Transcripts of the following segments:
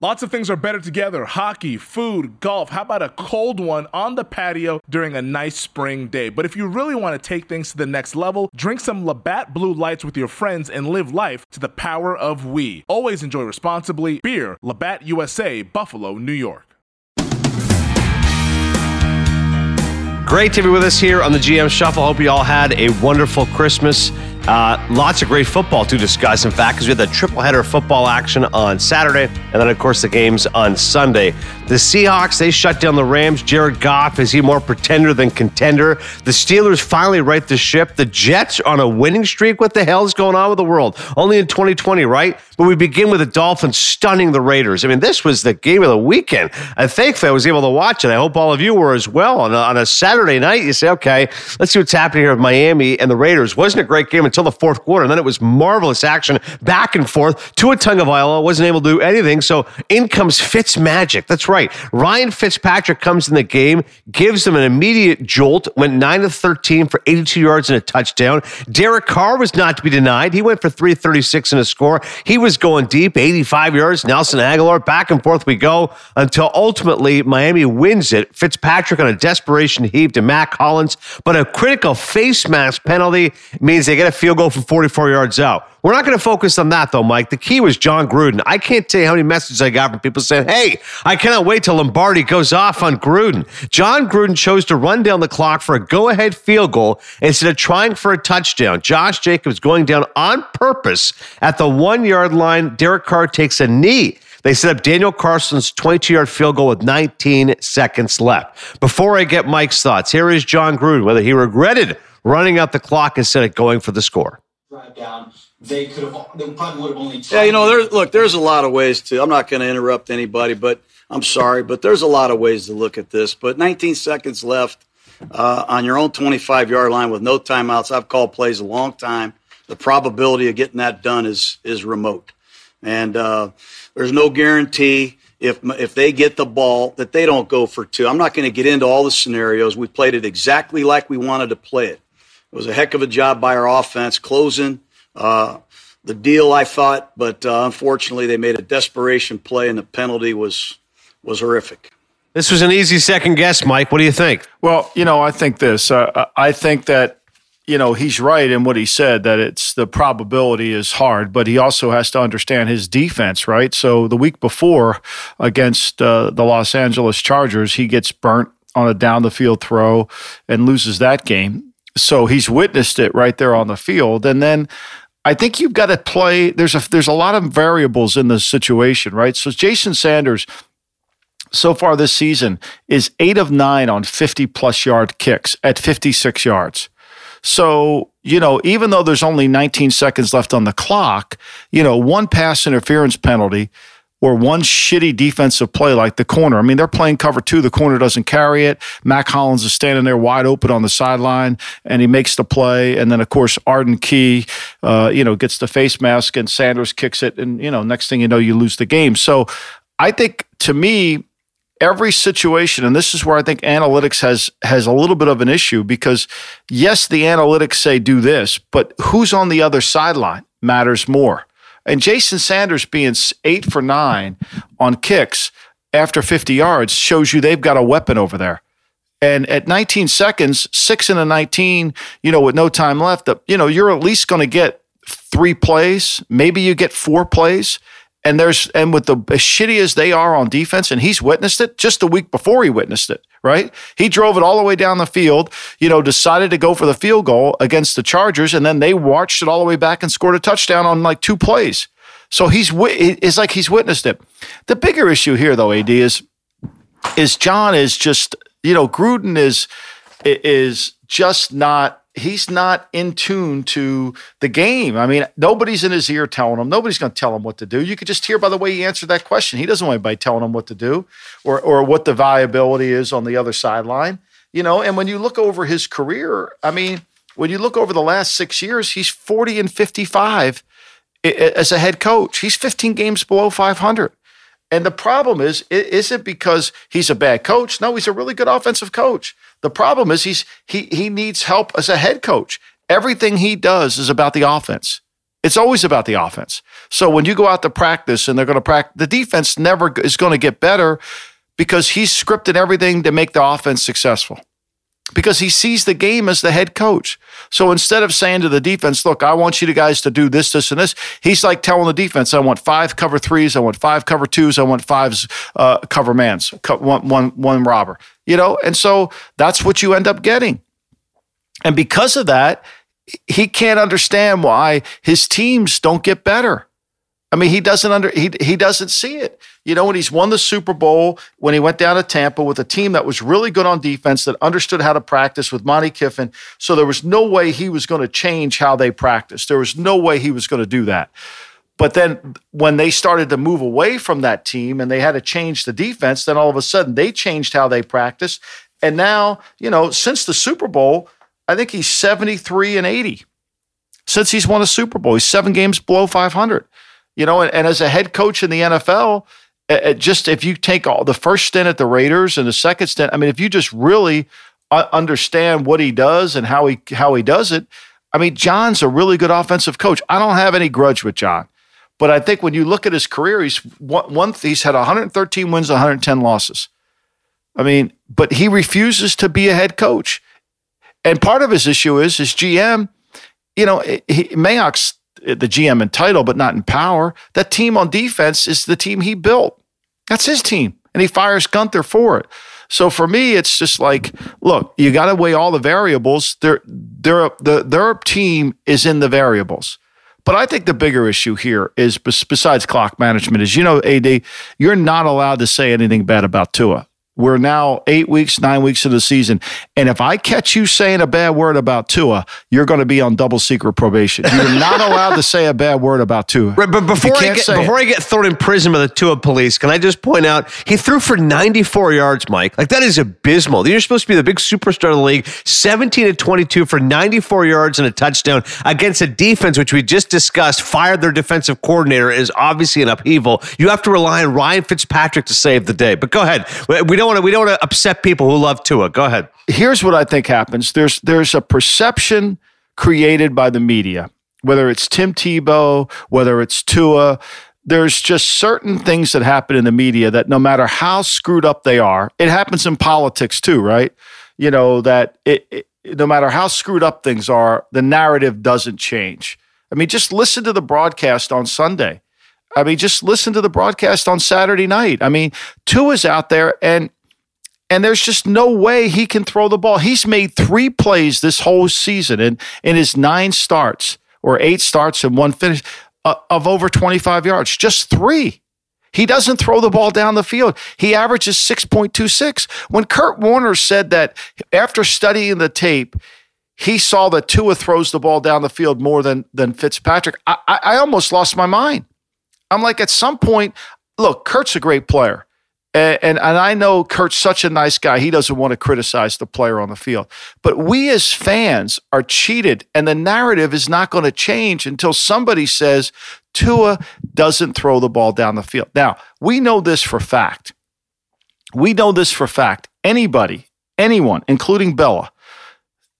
Lots of things are better together hockey, food, golf. How about a cold one on the patio during a nice spring day? But if you really want to take things to the next level, drink some Labatt Blue Lights with your friends and live life to the power of we. Always enjoy responsibly. Beer, Labatt USA, Buffalo, New York. Great to be with us here on the GM Shuffle. Hope you all had a wonderful Christmas. Uh, lots of great football to discuss, in fact, because we had the triple header football action on Saturday, and then, of course, the games on Sunday. The Seahawks, they shut down the Rams. Jared Goff, is he more pretender than contender? The Steelers finally right the ship. The Jets on a winning streak. What the hell is going on with the world? Only in 2020, right? But we begin with the Dolphins stunning the Raiders. I mean, this was the game of the weekend. And thankfully, I was able to watch it. I hope all of you were as well. On a, on a Saturday night, you say, okay, let's see what's happening here with Miami and the Raiders. Wasn't a great game until the fourth quarter. And then it was marvelous action back and forth. Tua Tagovailoa wasn't able to do anything. So in comes Fitz Magic. That's right. Ryan Fitzpatrick comes in the game, gives them an immediate jolt, went 9 of 13 for 82 yards and a touchdown. Derek Carr was not to be denied. He went for 336 and a score. He was going deep, 85 yards. Nelson Agholor, back and forth we go until ultimately Miami wins it. Fitzpatrick on a desperation heave to Mack Hollins, but a critical face mask penalty means they get a field goal from 44 yards out. We're not going to focus on that though, Mike. The key was Jon Gruden. I can't tell you how many messages I got from people saying, "Hey, I cannot wait till Lombardi goes off on Gruden." Jon Gruden chose to run down the clock for a go-ahead field goal instead of trying for a touchdown. Josh Jacobs going down on purpose at the one-yard line. Derek Carr takes a knee. They set up Daniel Carlson's 22 yard field goal with 19 seconds left. Before I get Mike's thoughts, here is Jon Gruden, whether he regretted running out the clock instead of going for the score. Down they could have. They probably would have only. Yeah, you know, there's look. There's a lot of ways to. I'm not going to interrupt anybody, but I'm sorry, but there's a lot of ways to look at this. But 19 seconds left uh, on your own 25 yard line with no timeouts. I've called plays a long time. The probability of getting that done is is remote, and uh, there's no guarantee if if they get the ball that they don't go for two. I'm not going to get into all the scenarios. We played it exactly like we wanted to play it. It was a heck of a job by our offense closing uh, the deal, I thought, but uh, unfortunately, they made a desperation play, and the penalty was was horrific. This was an easy second guess, Mike. What do you think? Well, you know, I think this. Uh, uh, I think that you know he's right in what he said that it's the probability is hard, but he also has to understand his defense, right? So the week before against uh, the Los Angeles Chargers, he gets burnt on a down the field throw and loses that game. So he's witnessed it right there on the field, and then I think you've got to play. There's a there's a lot of variables in the situation, right? So Jason Sanders, so far this season, is eight of nine on 50 plus yard kicks at 56 yards. So, you know, even though there's only 19 seconds left on the clock, you know, one pass interference penalty or one shitty defensive play like the corner. I mean, they're playing cover two. The corner doesn't carry it. Mack Hollins is standing there wide open on the sideline, and he makes the play. And then, of course, Arden Key, uh, you know, gets the face mask, and Sanders kicks it, and you know, next thing you know, you lose the game. So, I think to me, every situation, and this is where I think analytics has has a little bit of an issue because yes, the analytics say do this, but who's on the other sideline matters more. And Jason Sanders being eight for nine on kicks after 50 yards shows you they've got a weapon over there. And at 19 seconds, six and a 19, you know, with no time left, you know, you're at least going to get three plays. Maybe you get four plays. And there's and with the as shitty as they are on defense, and he's witnessed it just the week before he witnessed it, right? He drove it all the way down the field, you know, decided to go for the field goal against the Chargers, and then they watched it all the way back and scored a touchdown on like two plays. So he's it's like he's witnessed it. The bigger issue here, though, Ad is is Jon is just you know Gruden is is just not he's not in tune to the game. I mean, nobody's in his ear telling him. Nobody's going to tell him what to do. You could just hear by the way he answered that question. He doesn't want anybody telling him what to do or or what the viability is on the other sideline. You know, and when you look over his career, I mean, when you look over the last six years, he's 40 and 55 as a head coach. He's 15 games below 500. And the problem is, is it because he's a bad coach? No, he's a really good offensive coach. The problem is he's he he needs help as a head coach. Everything he does is about the offense. It's always about the offense. So when you go out to practice and they're going to practice, the defense never is going to get better because he's scripted everything to make the offense successful because he sees the game as the head coach. So instead of saying to the defense, look, I want you guys to do this, this, and this, he's like telling the defense, I want five cover threes, I want five cover twos, I want five uh, cover mans, one, one, one robber, you know? And so that's what you end up getting. And because of that, he can't understand why his teams don't get better. I mean, he doesn't under he he doesn't see it. You know, when he's won the Super Bowl, when he went down to Tampa with a team that was really good on defense, that understood how to practice with Monte Kiffin, so there was no way he was going to change how they practiced. There was no way he was going to do that. But then when they started to move away from that team and they had to change the defense, then all of a sudden they changed how they practice. And now, you know, since the Super Bowl, I think he's 73 and 80. Since he's won a Super Bowl, he's seven games below 500. You know, and, and as a head coach in the NFL, just if you take all the first stint at the Raiders and the second stint, I mean, if you just really understand what he does and how he how he does it, I mean, Jon's a really good offensive coach. I don't have any grudge with Jon, but I think when you look at his career, he's one, one he's had 113 wins, 110 losses. I mean, but he refuses to be a head coach, and part of his issue is his GM. You know, he, Mayock's the GM in title, but not in power. That team on defense is the team he built. That's his team. And he fires Guenther for it. So for me, it's just like, look, you got to weigh all the variables. Their, their, the, their team is in the variables. But I think the bigger issue here is, besides clock management, is you know, AD, you're not allowed to say anything bad about Tua. We're now eight weeks, nine weeks of the season. And if I catch you saying a bad word about Tua, you're going to be on double secret probation. You're not allowed to say a bad word about Tua. Right, but before, I get, before I get thrown in prison by the Tua police, can I just point out he threw for 94 yards, Mike? Like that is abysmal. You're supposed to be the big superstar of the league. 17 to 22 for 94 yards and a touchdown against a defense, which we just discussed, fired their defensive coordinator, is obviously an upheaval. You have to rely on Ryan Fitzpatrick to save the day. But go ahead. We don't want to we don't want to upset people who love Tua. Go ahead. Here's what I think happens. There's there's a perception created by the media, whether it's Tim Tebow, whether it's Tua. There's just certain things that happen in the media that no matter how screwed up they are, it happens in politics too, right? You know that it, it no matter how screwed up things are, the narrative doesn't change. I mean, just listen to the broadcast on Sunday. I mean, just listen to the broadcast on Saturday night. I mean, Tua's out there and and there's just no way he can throw the ball. He's made three plays this whole season in, in his nine starts or eight starts and one finish uh, of over 25 yards. Just three. He doesn't throw the ball down the field. He averages 6.26. When Kurt Warner said that after studying the tape, he saw that Tua throws the ball down the field more than, than Fitzpatrick, I, I, I almost lost my mind. I'm like, at some point, look, Kurt's a great player. And, and, and I know Kurt's such a nice guy. He doesn't want to criticize the player on the field. But we as fans are cheated, and the narrative is not going to change until somebody says Tua doesn't throw the ball down the field. Now, we know this for fact. We know this for fact. Anybody, anyone, including Bella,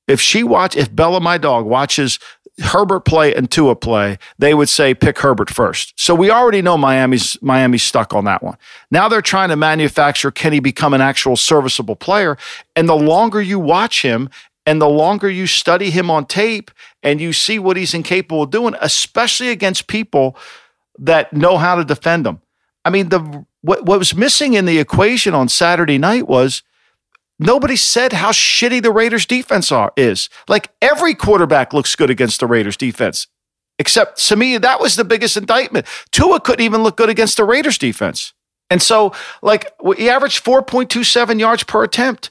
if she watch, if Bella, my dog, watches Herbert play and Tua play, they would say pick Herbert first. So we already know Miami's Miami's stuck on that one. Now they're trying to manufacture can he become an actual serviceable player? And the longer you watch him and the longer you study him on tape and you see what he's incapable of doing, especially against people that know how to defend him. I mean, the what, what was missing in the equation on Saturday night was Nobody said how shitty the Raiders defense are is. Like every quarterback looks good against the Raiders defense. Except to me, that was the biggest indictment. Tua couldn't even look good against the Raiders defense. And so, like, he averaged 4.27 yards per attempt.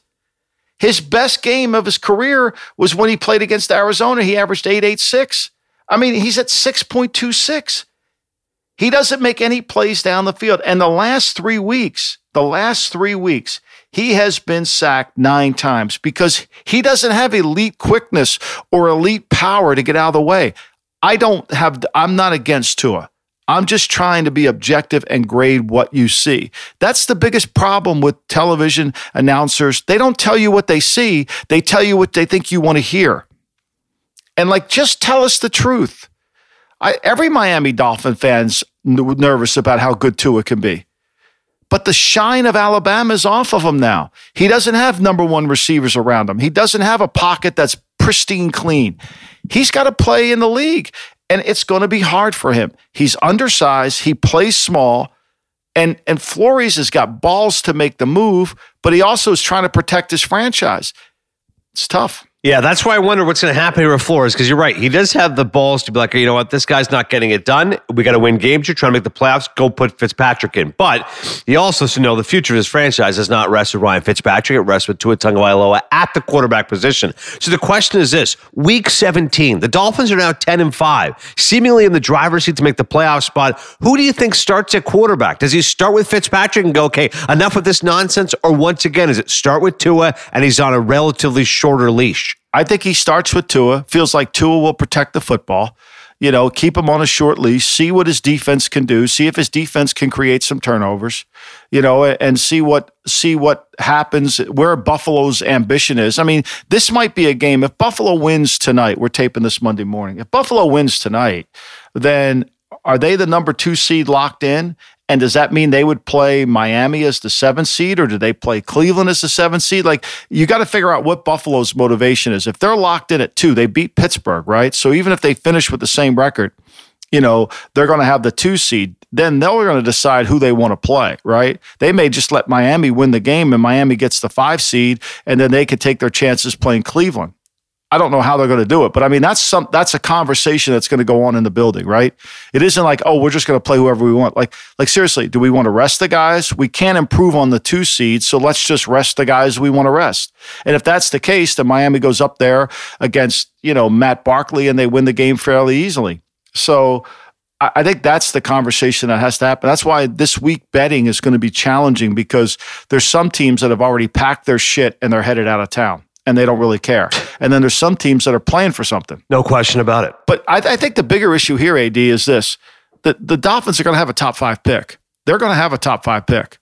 His best game of his career was when he played against Arizona. He averaged 8.86. I mean, he's at 6.26. He doesn't make any plays down the field. And the last three weeks, the last three weeks, he has been sacked nine times because he doesn't have elite quickness or elite power to get out of the way. I don't have, I'm not against Tua. I'm just trying to be objective and grade what you see. That's the biggest problem with television announcers. They don't tell you what they see, they tell you what they think you want to hear. And like, just tell us the truth. I, every Miami Dolphin fan's nervous about how good Tua can be. But the shine of Alabama is off of him now. He doesn't have number one receivers around him. He doesn't have a pocket that's pristine clean. He's got to play in the league, and it's going to be hard for him. He's undersized. He plays small. And, and Flores has got balls to make the move, but he also is trying to protect his franchise. It's tough. Yeah, that's why I wonder what's going to happen here with Flores because you're right. He does have the balls to be like, you know what, this guy's not getting it done. We got to win games. You're trying to make the playoffs. Go put Fitzpatrick in. But he also should know the future of his franchise does not rest with Ryan Fitzpatrick. It rests with Tua Tagovailoa at the quarterback position. So the question is this: Week 17, the Dolphins are now 10 and five, seemingly in the driver's seat to make the playoff spot. Who do you think starts at quarterback? Does he start with Fitzpatrick and go, okay, enough of this nonsense, or once again, is it start with Tua and he's on a relatively shorter leash? I think he starts with Tua. Feels like Tua will protect the football. You know, keep him on a short leash, see what his defense can do, see if his defense can create some turnovers, you know, and see what see what happens where Buffalo's ambition is. I mean, this might be a game. If Buffalo wins tonight, we're taping this Monday morning. If Buffalo wins tonight, then are they the number two seed locked in? And does that mean they would play Miami as the seventh seed or do they play Cleveland as the seventh seed? Like, you got to figure out what Buffalo's motivation is. If they're locked in at two, they beat Pittsburgh, right? So even if they finish with the same record, you know, they're going to have the two seed. Then they're going to decide who they want to play, right? They may just let Miami win the game and Miami gets the five seed, and then they could take their chances playing Cleveland. I don't know how they're going to do it, but I mean that's some that's a conversation that's going to go on in the building, right? It isn't like oh we're just going to play whoever we want. Like like seriously, do we want to rest the guys? We can't improve on the two seeds, so let's just rest the guys we want to rest. And if that's the case, then Miami goes up there against you know Matt Barkley and they win the game fairly easily. So I think that's the conversation that has to happen. That's why this week betting is going to be challenging because there's some teams that have already packed their shit and they're headed out of town and they don't really care. And then there's some teams that are playing for something. No question about it. But I, I think the bigger issue here, AD, is this: that the Dolphins are going to have a top five pick. They're going to have a top five pick.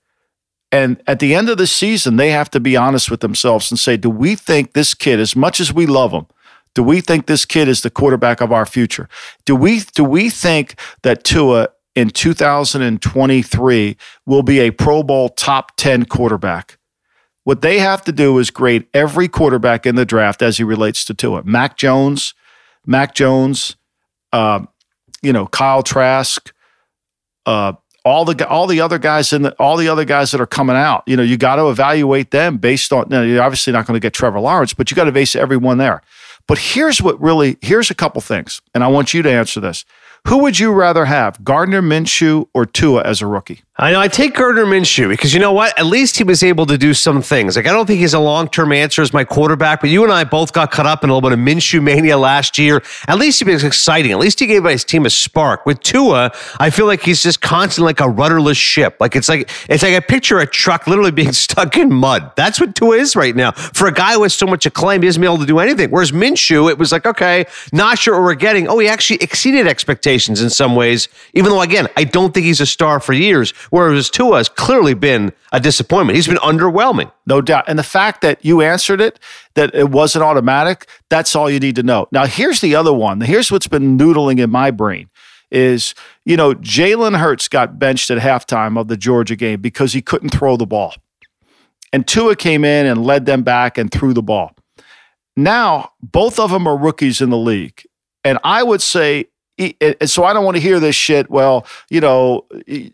And at the end of the season, they have to be honest with themselves and say, do we think this kid, as much as we love him, do we think this kid is the quarterback of our future? Do we do we think that Tua in 2023 will be a Pro Bowl top 10 quarterback? What they have to do is grade every quarterback in the draft as he relates to Tua. Mac Jones, Mac Jones, uh, you know Kyle Trask, uh, all the all the other guys in the all the other guys that are coming out. You know, you got to evaluate them based on. Know, you're obviously not going to get Trevor Lawrence, but you got to base everyone there. But here's what really here's a couple things, and I want you to answer this. Who would you rather have, Gardner Minshew or Tua as a rookie? I know I take Gardner Minshew because you know what? At least he was able to do some things. Like I don't think he's a long term answer as my quarterback, but you and I both got caught up in a little bit of Minshew mania last year. At least he was exciting. At least he gave his team a spark. With Tua, I feel like he's just constantly like a rudderless ship. Like it's like it's like I picture of a truck literally being stuck in mud. That's what Tua is right now. For a guy has so much acclaim, he been able to do anything. Whereas Minshew, it was like okay, not sure what we're getting. Oh, he actually exceeded expectations in some ways. Even though again, I don't think he's a star for years. Whereas Tua has clearly been a disappointment. He's been underwhelming. No doubt. And the fact that you answered it, that it wasn't automatic, that's all you need to know. Now, here's the other one. Here's what's been noodling in my brain is, you know, Jalen Hurts got benched at halftime of the Georgia game because he couldn't throw the ball. And Tua came in and led them back and threw the ball. Now, both of them are rookies in the league. And I would say and so I don't want to hear this shit. Well, you know,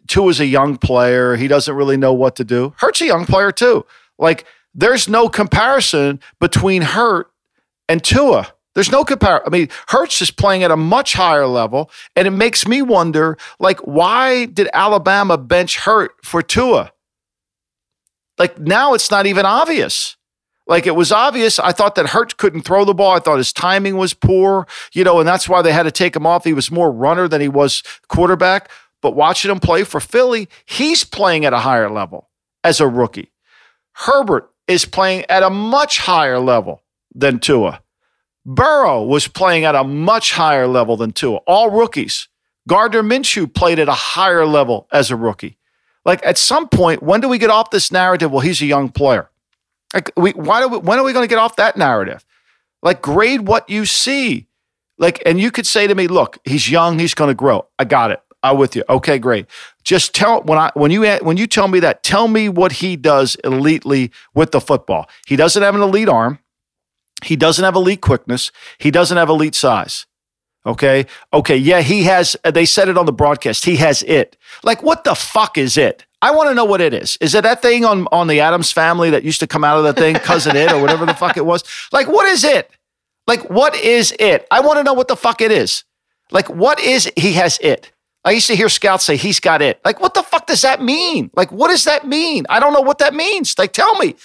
Tua is a young player. He doesn't really know what to do. Hurt's a young player too. Like there's no comparison between Hurt and Tua. There's no comparison. I mean, Hurts is playing at a much higher level, and it makes me wonder, like, why did Alabama bench Hurt for Tua? Like now, it's not even obvious. Like it was obvious. I thought that Hurts couldn't throw the ball. I thought his timing was poor, you know, and that's why they had to take him off. He was more runner than he was quarterback. But watching him play for Philly, he's playing at a higher level as a rookie. Herbert is playing at a much higher level than Tua. Burrow was playing at a much higher level than Tua. All rookies. Gardner Minshew played at a higher level as a rookie. Like at some point, when do we get off this narrative? Well, he's a young player. Like we, why do we, when are we going to get off that narrative? Like grade what you see. Like, and you could say to me, look, he's young, he's going to grow. I got it. I'm with you. Okay, great. Just tell when I when you when you tell me that, tell me what he does elitely with the football. He doesn't have an elite arm. He doesn't have elite quickness. He doesn't have elite size. Okay. Okay. Yeah, he has. They said it on the broadcast. He has it. Like, what the fuck is it? I want to know what it is. Is it that thing on on the Addams family that used to come out of the thing, cousin it or whatever the fuck it was? Like, what is it? Like, what is it? I want to know what the fuck it is. Like, what is he has it? I used to hear scouts say he's got it. Like, what the fuck does that mean? Like, what does that mean? I don't know what that means. Like, tell me.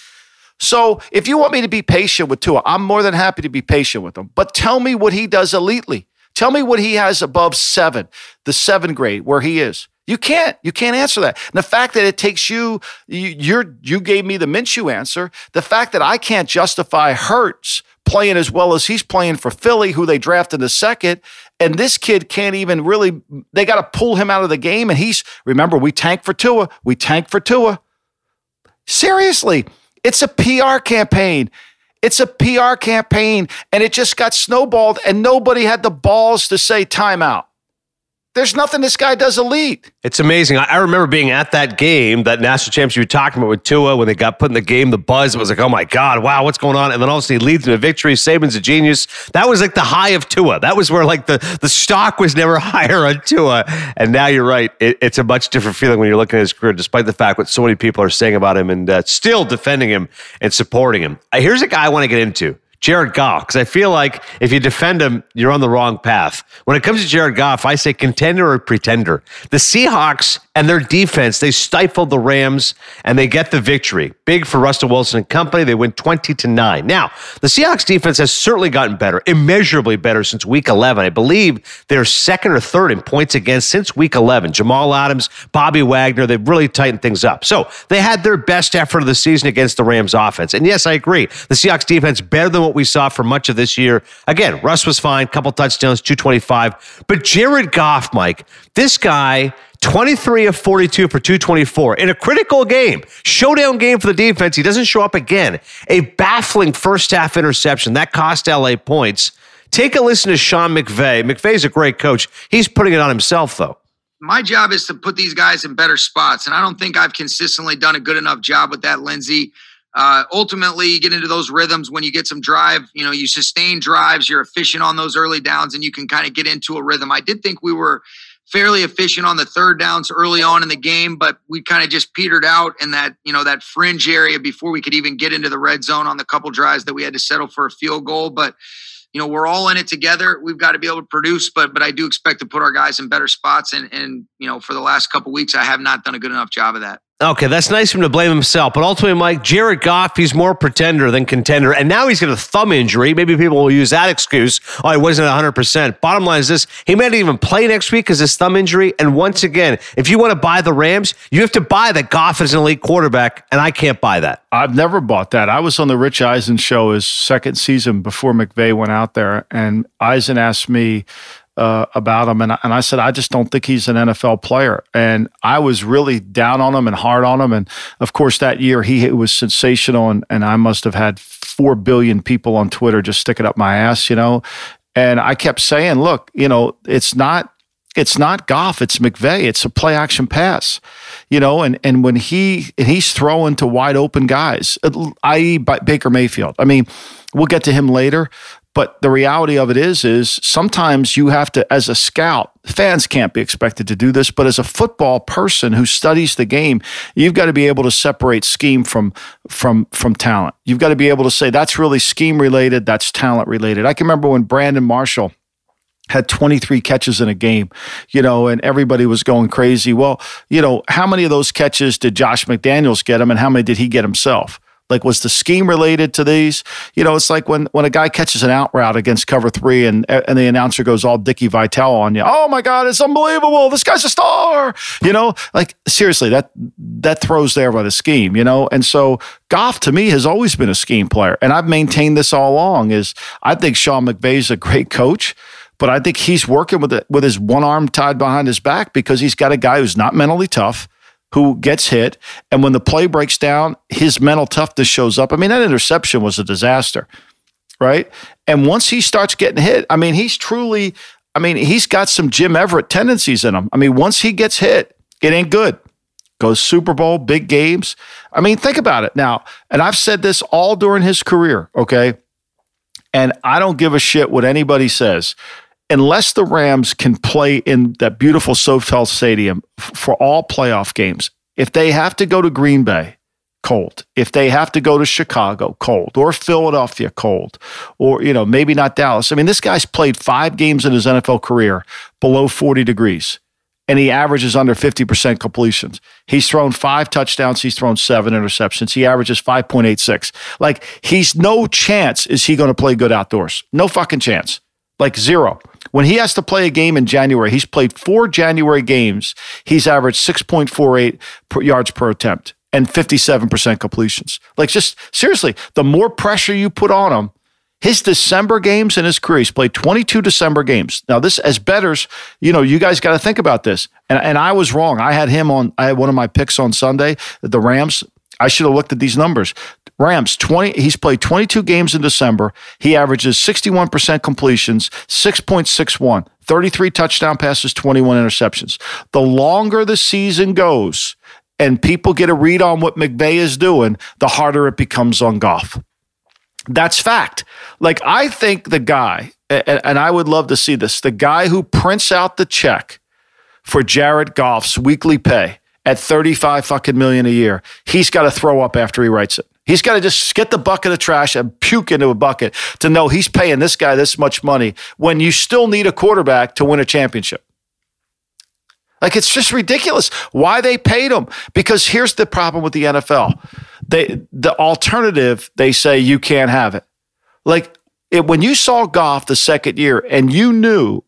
So, if you want me to be patient with Tua, I'm more than happy to be patient with him. But tell me what he does elitely. Tell me what he has above seven, the seven grade where he is. You can't. You can't answer that. And the fact that it takes you, you you're you gave me the Minshew answer. The fact that I can't justify Hurts playing as well as he's playing for Philly, who they drafted the second, and this kid can't even really. They got to pull him out of the game, and he's remember we tank for Tua, we tank for Tua. Seriously, it's a PR campaign. It's a PR campaign, and it just got snowballed, and nobody had the balls to say timeout. There's nothing this guy does elite. It's amazing. I, remember being at that game, that national championship you were talking about with Tua, when they got put in the game, the buzz was like, oh my God, wow, what's going on? And then sudden he leads in a victory. Saban's a genius. That was like the high of Tua. That was where like the, the stock was never higher on Tua. And now you're right. It, it's a much different feeling when you're looking at his career, despite the fact what so many people are saying about him and uh, still defending him and supporting him. Uh, here's a guy I want to get into. Jared Goff, because I feel like if you defend him, you're on the wrong path. When it comes to Jared Goff, I say contender or pretender. The Seahawks and their defense, they stifled the Rams and they get the victory. Big for Russell Wilson and company. They win 20 to 9. Now, the Seahawks defense has certainly gotten better, immeasurably better since week 11. I believe they're second or third in points against since week 11. Jamal Adams, Bobby Wagner, they've really tightened things up. So they had their best effort of the season against the Rams offense. And yes, I agree. The Seahawks defense better than what we saw for much of this year. Again, Russ was fine, couple touchdowns, 225. But Jared Goff, Mike, this guy 23 of 42 for 224 in a critical game, showdown game for the defense. He doesn't show up again. A baffling first half interception that cost LA points. Take a listen to Sean McVay. McVay's a great coach. He's putting it on himself, though. My job is to put these guys in better spots, and I don't think I've consistently done a good enough job with that, Lindsay. Uh, ultimately, you get into those rhythms when you get some drive. You know, you sustain drives, you're efficient on those early downs, and you can kind of get into a rhythm. I did think we were fairly efficient on the third downs early on in the game, but we kind of just petered out in that, you know, that fringe area before we could even get into the red zone on the couple drives that we had to settle for a field goal. But you know, we're all in it together. We've got to be able to produce, but but I do expect to put our guys in better spots. And and you know, for the last couple weeks, I have not done a good enough job of that. Okay, that's nice for him to blame himself. But ultimately, Mike, Jared Goff, he's more pretender than contender. And now he's got a thumb injury. Maybe people will use that excuse. Oh, he wasn't 100%. Bottom line is this he may not even play next week because his thumb injury. And once again, if you want to buy the Rams, you have to buy that Goff is an elite quarterback. And I can't buy that. I've never bought that. I was on the Rich Eisen show his second season before McVay went out there. And Eisen asked me, uh, about him, and I, and I said I just don't think he's an NFL player, and I was really down on him and hard on him, and of course that year he was sensational, and and I must have had four billion people on Twitter just sticking up my ass, you know, and I kept saying, look, you know, it's not it's not Goff, it's McVay. It's a play action pass, you know, and and when he and he's throwing to wide open guys, i.e. Baker Mayfield. I mean, we'll get to him later, but the reality of it is, is sometimes you have to, as a scout, fans can't be expected to do this, but as a football person who studies the game, you've got to be able to separate scheme from from from talent. You've got to be able to say that's really scheme related, that's talent related. I can remember when Brandon Marshall had 23 catches in a game, you know, and everybody was going crazy. Well, you know, how many of those catches did Josh McDaniels get him and how many did he get himself? Like, was the scheme related to these? You know, it's like when when a guy catches an out route against cover three, and and the announcer goes all Dicky Vitale on you. Oh my God, it's unbelievable! This guy's a star. You know, like seriously, that that throws there by the scheme. You know, and so Goff to me has always been a scheme player, and I've maintained this all along. Is I think Sean McVay's a great coach but I think he's working with it with his one arm tied behind his back because he's got a guy who's not mentally tough who gets hit. And when the play breaks down, his mental toughness shows up. I mean, that interception was a disaster. right? And once he starts getting hit, I mean, he's truly, I mean, he's got some Jim Everett tendencies in him. I mean, once he gets hit, it ain't good. Goes Super Bowl, big games. I mean, think about it now. And I've said this all during his career, okay? And I don't give a shit what anybody says. Unless the Rams can play in that beautiful SoFi Stadium for all playoff games, if they have to go to Green Bay, cold. If they have to go to Chicago, cold, or Philadelphia, cold, or, you know, maybe not Dallas. I mean, this guy's played five games in his NFL career below 40 degrees, and he averages under 50% completions. He's thrown five touchdowns, he's thrown seven interceptions. He averages 5.86. Like, he's no chance is he going to play good outdoors. No fucking chance. Like, zero. When he has to play a game in January, he's played four January games. He's averaged 6.48 per yards per attempt and 57% completions. Like, just seriously, the more pressure you put on him, his December games in his career, he's played 22 December games. Now, this, as bettors, you know, you guys got to think about this. And, and I was wrong. I had him on, I had one of my picks on Sunday, the Rams. I should have looked at these numbers. Rams 20 he's played 22 games in December. He averages 61% completions, 6.61, 33 touchdown passes, 21 interceptions. The longer the season goes, and people get a read on what McVay is doing, the harder it becomes on Goff. That's fact. Like, I think the guy, and I would love to see this, the guy who prints out the check for Jared Goff's weekly pay at 35 fucking million a year, he's got to throw up after he writes it. He's got to just get the bucket of trash and puke into a bucket to know he's paying this guy this much money when you still need a quarterback to win a championship. Like it's just ridiculous why they paid him. Because here's the problem with the NFL. They the alternative, they say you can't have it. Like it, when you saw Goff the second year and you knew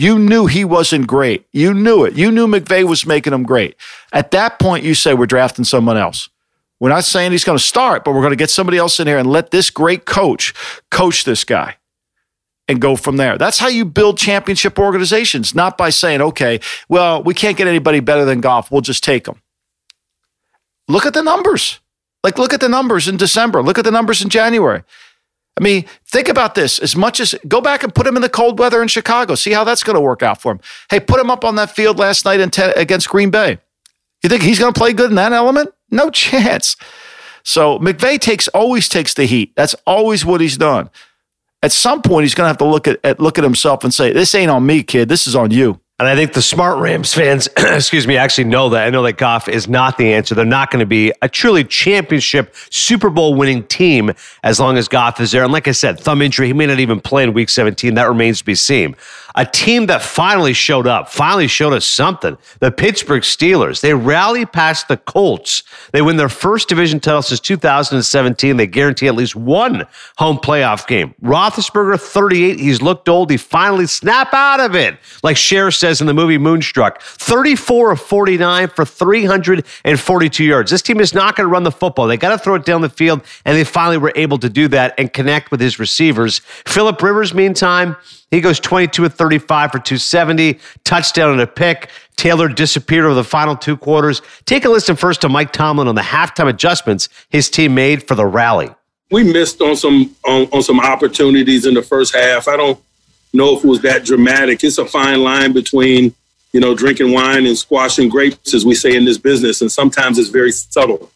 you knew he wasn't great. You knew it. You knew McVay was making him great. At that point, you say, We're drafting someone else. We're not saying he's going to start, but we're going to get somebody else in here and let this great coach coach this guy and go from there. That's how you build championship organizations, not by saying, okay, well, we can't get anybody better than Goff. We'll just take them. Look at the numbers. Like, look at the numbers in December. Look at the numbers in January. I mean, think about this. As much as go back and put him in the cold weather in Chicago, see how that's going to work out for him. Hey, put him up on that field last night in te- against Green Bay. You think he's going to play good in that element? No chance. So McVay takes always takes the heat. That's always what he's done at some point he's going to have to look at, at look at himself and say, "This ain't on me, kid. This is on you." And I think the smart Rams fans, excuse me, actually know that. I know that Goff is not the answer. They're not going to be a truly championship Super Bowl winning team as long as Goff is there. And like I said, thumb injury, he may not even play in week 17. That remains to be seen a team that finally showed up, finally showed us something. The Pittsburgh Steelers. They rally past the Colts. They win their first division title since 2017. They guarantee at least one home playoff game. Roethlisberger, 38. He's looked old. He finally snap out of it, like Cher says in the movie Moonstruck. 34 of 49 for 342 yards. This team is not going to run the football. They got to throw it down the field, and they finally were able to do that and connect with his receivers. Philip Rivers, meantime, he goes 22 of 35 for 270, touchdown and a pick. Taylor disappeared over the final two quarters. Take a listen first to Mike Tomlin on the halftime adjustments his team made for the rally. We missed on some on, on some opportunities in the first half. I don't know if it was that dramatic. It's a fine line between you know drinking wine and squashing grapes, as we say in this business, and sometimes it's very subtle.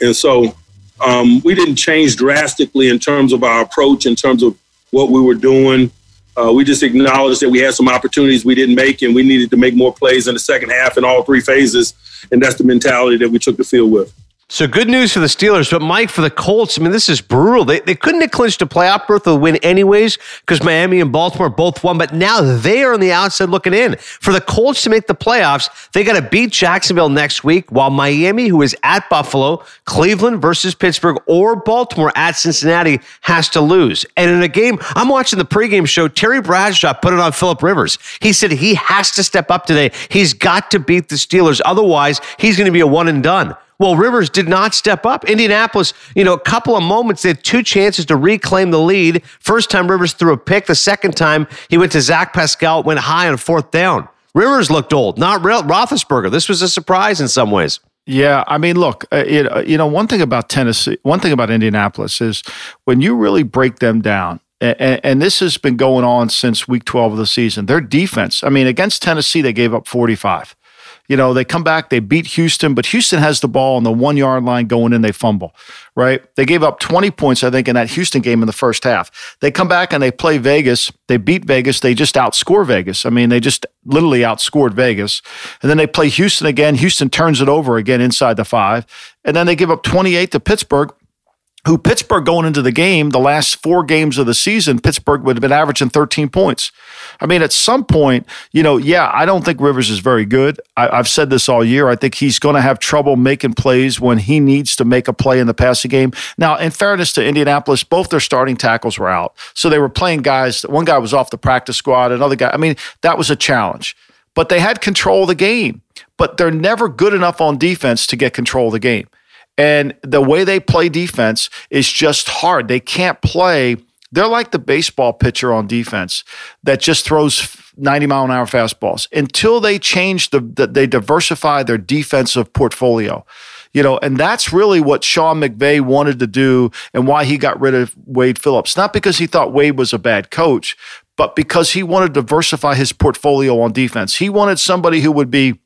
And so um, we didn't change drastically in terms of our approach, in terms of what we were doing. Uh, we just acknowledged that we had some opportunities we didn't make, and we needed to make more plays in the second half in all three phases. And that's the mentality that we took the field with. So good news for the Steelers, but Mike, for the Colts, I mean, this is brutal. They, they couldn't have clinched a playoff berth or win anyways because Miami and Baltimore both won, but now they are on the outside looking in. For the Colts to make the playoffs, they got to beat Jacksonville next week, while Miami, who is at Buffalo, Cleveland versus Pittsburgh, or Baltimore at Cincinnati, has to lose. And in a game, I'm watching the pregame show, Terry Bradshaw put it on Philip Rivers. He said he has to step up today. He's got to beat the Steelers. Otherwise, he's going to be a one and done. Well, Rivers did not step up. Indianapolis, you know, a couple of moments, they had two chances to reclaim the lead. First time Rivers threw a pick. The second time he went to Zach Pascal, went high on fourth down. Rivers looked old, not Roethlisberger. This was a surprise in some ways. Yeah, I mean, look, uh, it, uh, you know, one thing about Tennessee, one thing about Indianapolis is when you really break them down, and, and, this has been going on since week 12 of the season. Their defense, I mean, against Tennessee, they gave up 45. You know, they come back, they beat Houston, but Houston has the ball on the one yard line going in, they fumble, right? They gave up 20 points, I think, in that Houston game in the first half. They come back and they play Vegas. They beat Vegas. They just outscore Vegas. I mean, they just literally outscored Vegas. And then they play Houston again. Houston turns it over again inside the five. And then they give up 28 to Pittsburgh who Pittsburgh going into the game, the last four games of the season, Pittsburgh would have been averaging 13 points. I mean, at some point, you know, yeah, I don't think Rivers is very good. I, have said this all year. I think he's going to have trouble making plays when he needs to make a play in the passing game. Now, in fairness to Indianapolis, both their starting tackles were out. So they were playing guys. One guy was off the practice squad, another guy. I mean, that was a challenge. But they had control of the game. But they're never good enough on defense to get control of the game. And the way they play defense is just hard. They can't play. They're like the baseball pitcher on defense that just throws 90 mile an hour fastballs until they change the, the they diversify their defensive portfolio you know, and that's really what Sean McVay wanted to do and why he got rid of Wade Phillips. Not because he thought Wade was a bad coach, but because he wanted to diversify his portfolio on defense. He wanted somebody who would be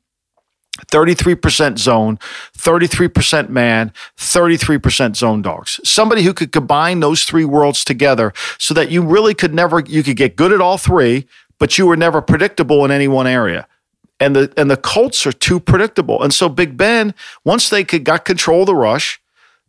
33% zone, 33% man, 33% zone dogs. Somebody who could combine those three worlds together so that you really could never, you could get good at all three, but you were never predictable in any one area. And the, and the Colts are too predictable. And so Big Ben, once they could, got control of the rush,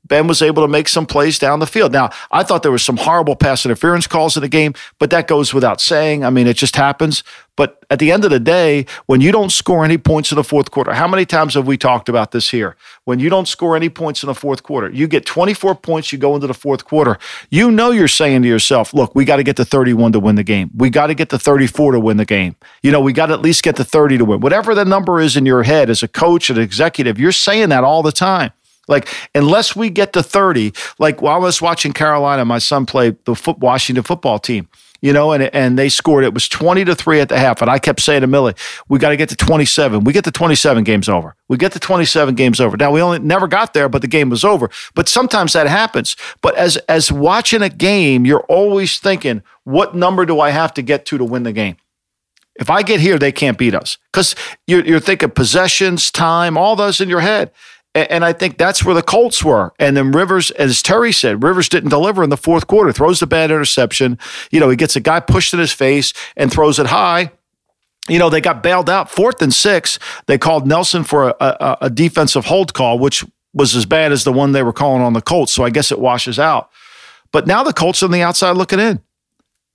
Ben was able to make some plays down the field. Now, I thought there was some horrible pass interference calls in the game, but that goes without saying. I mean, it just happens. But at the end of the day, when you don't score any points in the fourth quarter, how many times have we talked about this here? When you don't score any points in the fourth quarter, you get 24 points, you go into the fourth quarter. You know you're saying to yourself, look, we got to get to 31 to win the game. We got to get to 34 to win the game. You know, we got to at least get to 30 to win. Whatever the number is in your head as a coach, an executive, you're saying that all the time. Like, unless we get to 30, like while I was watching Carolina, my son played the foot, Washington football team, you know, and, and they scored. It was 20 to 3 at the half. And I kept saying to Millie, we got to get to 27. We get to 27, game's over. We get to 27, game's over. Now, we only never got there, but the game was over. But sometimes that happens. But as, as watching a game, you're always thinking, what number do I have to get to to win the game? If I get here, they can't beat us because you're, you're thinking possessions, time, all those in your head. And I think that's where the Colts were. And then Rivers, as Terry said, Rivers didn't deliver in the fourth quarter, throws the bad interception. You know, he gets a guy pushed in his face and throws it high. You know, they got bailed out fourth and six. They called Nelson for a, a, a defensive hold call, which was as bad as the one they were calling on the Colts. So I guess it washes out. But now the Colts are on the outside looking in.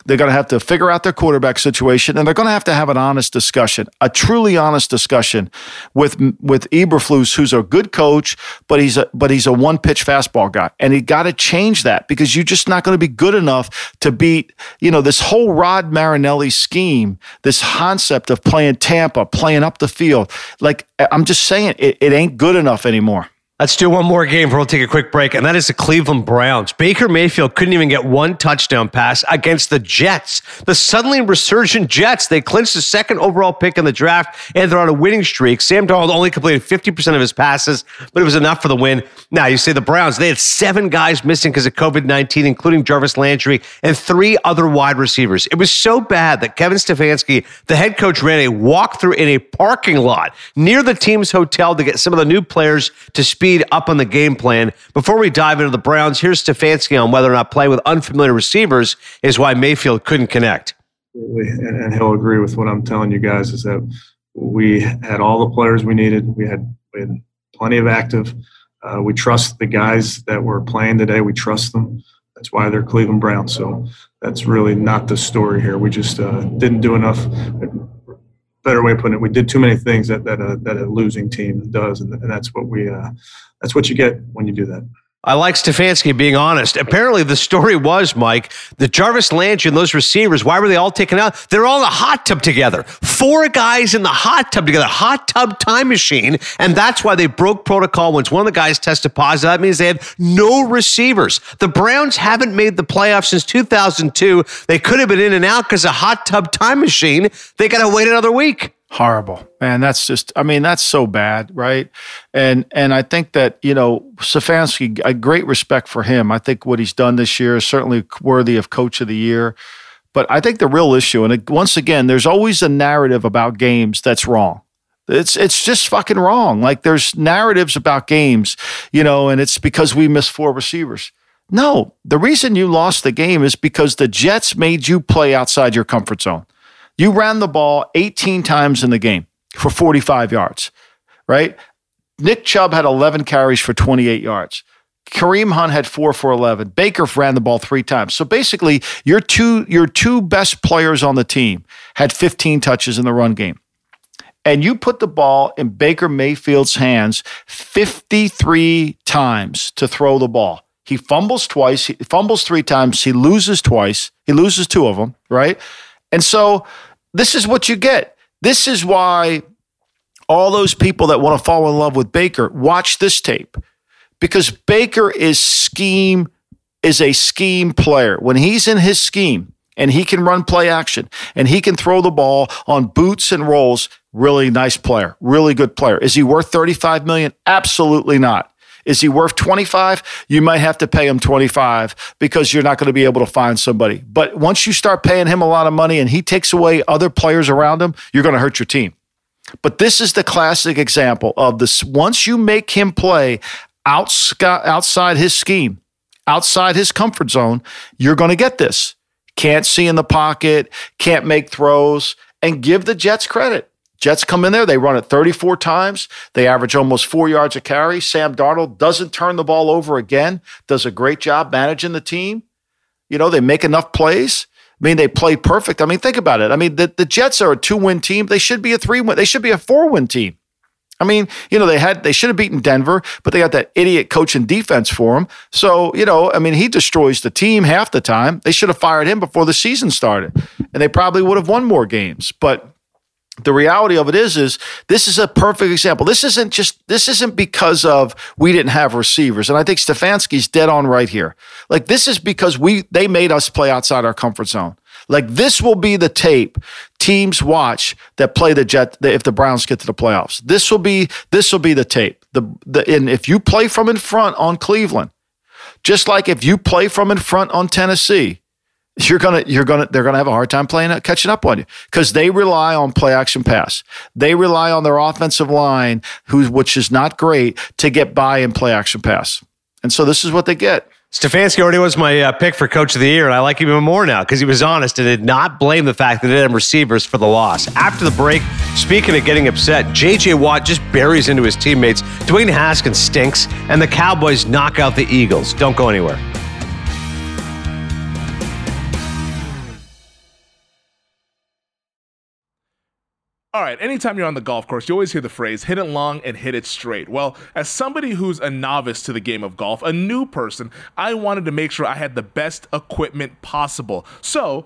They're going to have to figure out their quarterback situation, and they're going to have to have an honest discussion, a truly honest discussion with with Eberflus, who's a good coach, but he's a but he's a one pitch fastball guy, and he got to change that because you're just not going to be good enough to beat you know this whole Rod Marinelli scheme, this concept of playing Tampa, playing up the field. Like I'm just saying, it, it ain't good enough anymore. Let's do one more game we'll take a quick break, and that is the Cleveland Browns. Baker Mayfield couldn't even get one touchdown pass against the Jets. The suddenly resurgent Jets, they clinched the second overall pick in the draft, and they're on a winning streak. Sam Darnold only completed 50% of his passes, but it was enough for the win. Now, you say the Browns, they had seven guys missing because of COVID 19, including Jarvis Landry and three other wide receivers. It was so bad that Kevin Stefanski, the head coach, ran a walkthrough in a parking lot near the team's hotel to get some of the new players to speed speed up on the game plan. Before we dive into the Browns, here's Stefanski on whether or not playing with unfamiliar receivers is why Mayfield couldn't connect. And he'll agree with what I'm telling you guys is that we had all the players we needed. We had, we had plenty of active. Uh, we trust the guys that were playing today. We trust them. That's why they're Cleveland Browns. So that's really not the story here. We just uh, didn't do enough better way of putting it, we did too many things that that a, that a losing team does, and, that's what we uh, that's what you get when you do that. I like Stefanski being honest. Apparently, the story was, Mike, the Jarvis Landry and those receivers, why were they all taken out? They're all in a hot tub together. Four guys in the hot tub together, hot tub time machine. And that's why they broke protocol once one of the guys tested positive. That means they had no receivers. The Browns haven't made the playoffs since 2002. They could have been in and out because a hot tub time machine. They got to wait another week. Horrible, man. That's just. I mean, that's so bad, right? And and I think that you know Stefanski, a great respect for him. I think what he's done this year is certainly worthy of Coach of the Year. But I think the real issue, and once again, there's always a narrative about games that's wrong. It's it's just fucking wrong. Like there's narratives about games, you know, and it's because we missed four receivers. No, the reason you lost the game is because the Jets made you play outside your comfort zone. You ran the ball 18 times in the game for 45 yards, right? Nick Chubb had 11 carries for 28 yards. Kareem Hunt had four for 11. Baker ran the ball three times. So basically, your two, your two best players on the team had 15 touches in the run game. And you put the ball in Baker Mayfield's hands 53 times to throw the ball. He fumbles twice, he fumbles three times, he loses twice, he loses two of them, right? And so this is what you get. This is why all those people that want to fall in love with Baker watch this tape because Baker is scheme is a scheme player. When he's in his scheme and he can run play action and he can throw the ball on boots and rolls, really nice player, really good player. Is he worth 35 million? Absolutely not. Is he worth 25? You might have to pay him 25 because you're not going to be able to find somebody. But once you start paying him a lot of money and he takes away other players around him, you're going to hurt your team. But this is the classic example of this. Once you make him play outside his scheme, outside his comfort zone, you're going to get this. Can't see in the pocket, can't make throws, and give the Jets credit. Jets come in there, they run it 34 times. They average almost four yards a carry. Sam Darnold doesn't turn the ball over again, does a great job managing the team. You know, they make enough plays. I mean, they play perfect. I mean, think about it. I mean, the, the Jets are a two win team. They should be a three win, they should be a four win team. I mean, you know, they had they should have beaten Denver, but they got that idiot coach and defense for him. So, you know, I mean, he destroys the team half the time. They should have fired him before the season started. And they probably would have won more games. But the reality of it is is this is a perfect example. This isn't just this isn't because of we didn't have receivers. And i think stefanski's dead on right here. Like this is because we they made us play outside our comfort zone. Like this will be the tape teams watch that play the jet if the browns get to the playoffs. This will be this will be the tape. The, the and if you play from in front on cleveland just like if you play from in front on tennessee you're gonna you're gonna they're gonna have a hard time playing catching up on you because they rely on play action pass. They rely on their offensive line, who which is not great, to get by in play action pass. And so this is what they get. Stefanski already was my uh, pick for coach of the year, and I like him even more now because he was honest and did not blame the fact that they had receivers for the loss. After the break, speaking of getting upset, J.J. Watt just buries into his teammates. Dwayne Haskins stinks, and the Cowboys knock out the Eagles. Don't go anywhere. All right, anytime you're on the golf course, you always hear the phrase hit it long and hit it straight. Well, as somebody who's a novice to the game of golf, a new person, I wanted to make sure I had the best equipment possible. So,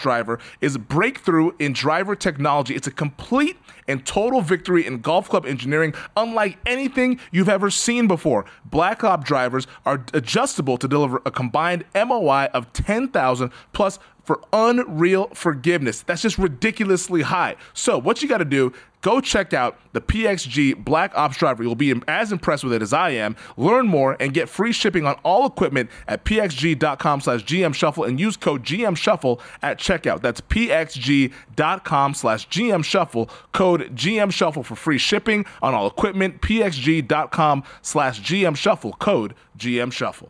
driver is a breakthrough in driver technology. It's a complete and total victory in golf club engineering, unlike anything you've ever seen before. Black Ops drivers are adjustable to deliver a combined MOI of 10,000 plus for unreal forgiveness. That's just ridiculously high. So, what you got to do, go check out the PXG Black Ops driver. You'll be as impressed with it as I am. Learn more and get free shipping on all equipment at pxg.com slash gmshuffle and use code gmshuffle at checkout. That's pxg.com slash gmshuffle, code gmshuffle for free shipping on all equipment, pxg.com slash gmshuffle, code gmshuffle.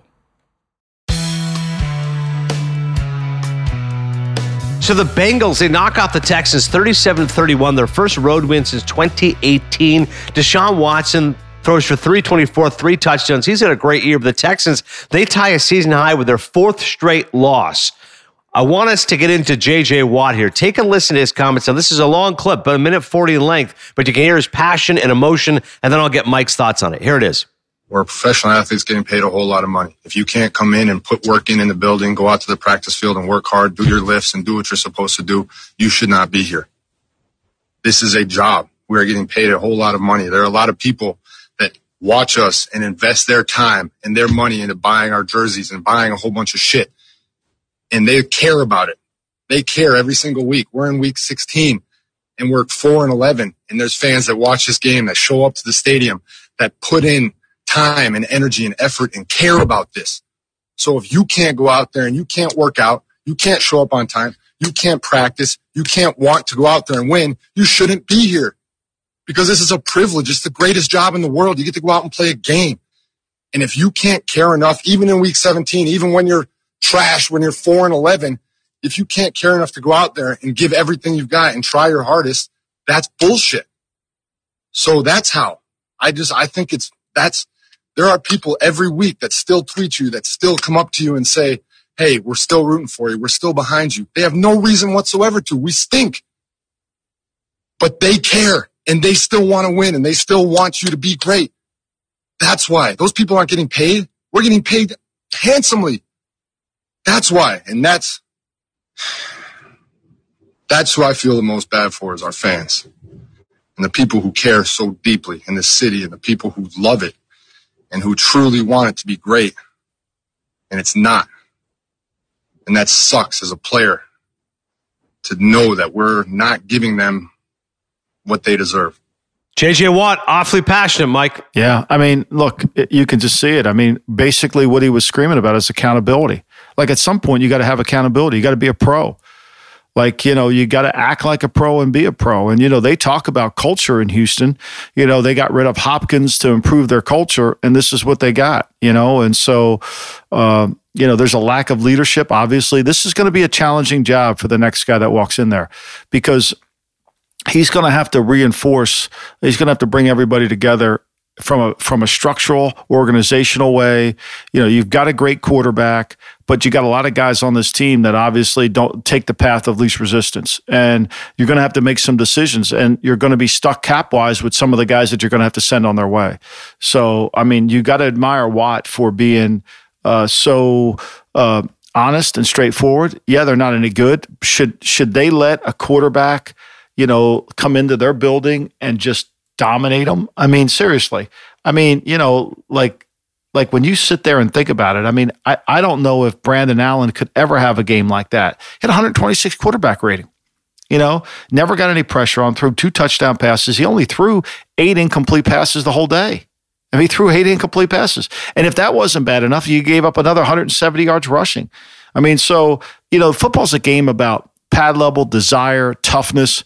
So the Bengals, they knock off the Texans 37 31, their first road win since 2018. Deshaun Watson throws for 324, three touchdowns. He's had a great year. But the Texans, they tie a season high with their fourth straight loss. I want us to get into JJ Watt here. Take a listen to his comments. Now, this is a long clip, but a minute 40 in length, but you can hear his passion and emotion, and then I'll get Mike's thoughts on it. Here it is. We're professional athletes getting paid a whole lot of money. If you can't come in and put work in in the building, go out to the practice field and work hard, do your lifts and do what you're supposed to do, you should not be here. This is a job. We are getting paid a whole lot of money. There are a lot of people that watch us and invest their time and their money into buying our jerseys and buying a whole bunch of shit. And they care about it. They care every single week. We're in week 16 and we're 4 and 11 and there's fans that watch this game that show up to the stadium that put in time and energy and effort and care about this. So if you can't go out there and you can't work out, you can't show up on time, you can't practice, you can't want to go out there and win, you shouldn't be here. Because this is a privilege. It's the greatest job in the world. You get to go out and play a game. And if you can't care enough, even in week 17, even when you're trash, when you're 4 and 11, if you can't care enough to go out there and give everything you've got and try your hardest, that's bullshit. So that's how I just, I think it's, that's, there are people every week that still tweet you, that still come up to you and say, Hey, we're still rooting for you. We're still behind you. They have no reason whatsoever to. We stink, but they care and they still want to win and they still want you to be great. That's why those people aren't getting paid. We're getting paid handsomely. That's why. And that's, that's who I feel the most bad for is our fans and the people who care so deeply in this city and the people who love it and who truly want it to be great. And it's not. And that sucks as a player to know that we're not giving them what they deserve. JJ Watt, awfully passionate, Mike. Yeah. I mean, look, it, you can just see it. I mean, basically, what he was screaming about is accountability. Like at some point, you got to have accountability. You got to be a pro. Like, you know, you got to act like a pro and be a pro. And, you know, they talk about culture in Houston. You know, they got rid of Hopkins to improve their culture, and this is what they got, you know? And so, uh, you know, there's a lack of leadership. Obviously, this is going to be a challenging job for the next guy that walks in there because he's going to have to reinforce, he's going to have to bring everybody together from a from a structural organizational way you know you've got a great quarterback but you got a lot of guys on this team that obviously don't take the path of least resistance. And you're going to have to make some decisions and you're going to be stuck cap wise with some of the guys that you're going to have to send on their way. So i mean you got to admire watt for being uh, so uh, honest and straightforward. Yeah they're not any good. Should should they let a quarterback you know come into their building and just dominate them. I mean, seriously. I mean, you know, like like when you sit there and think about it, I mean, I, I don't know if Brandon Allen could ever have a game like that. He had 126 quarterback rating. You know, never got any pressure on, threw two touchdown passes. He only threw eight incomplete passes the whole day. I mean, he threw eight incomplete passes. And if that wasn't bad enough, you gave up another 170 yards rushing. I mean, so, you know, football's a game about pad level, desire, toughness.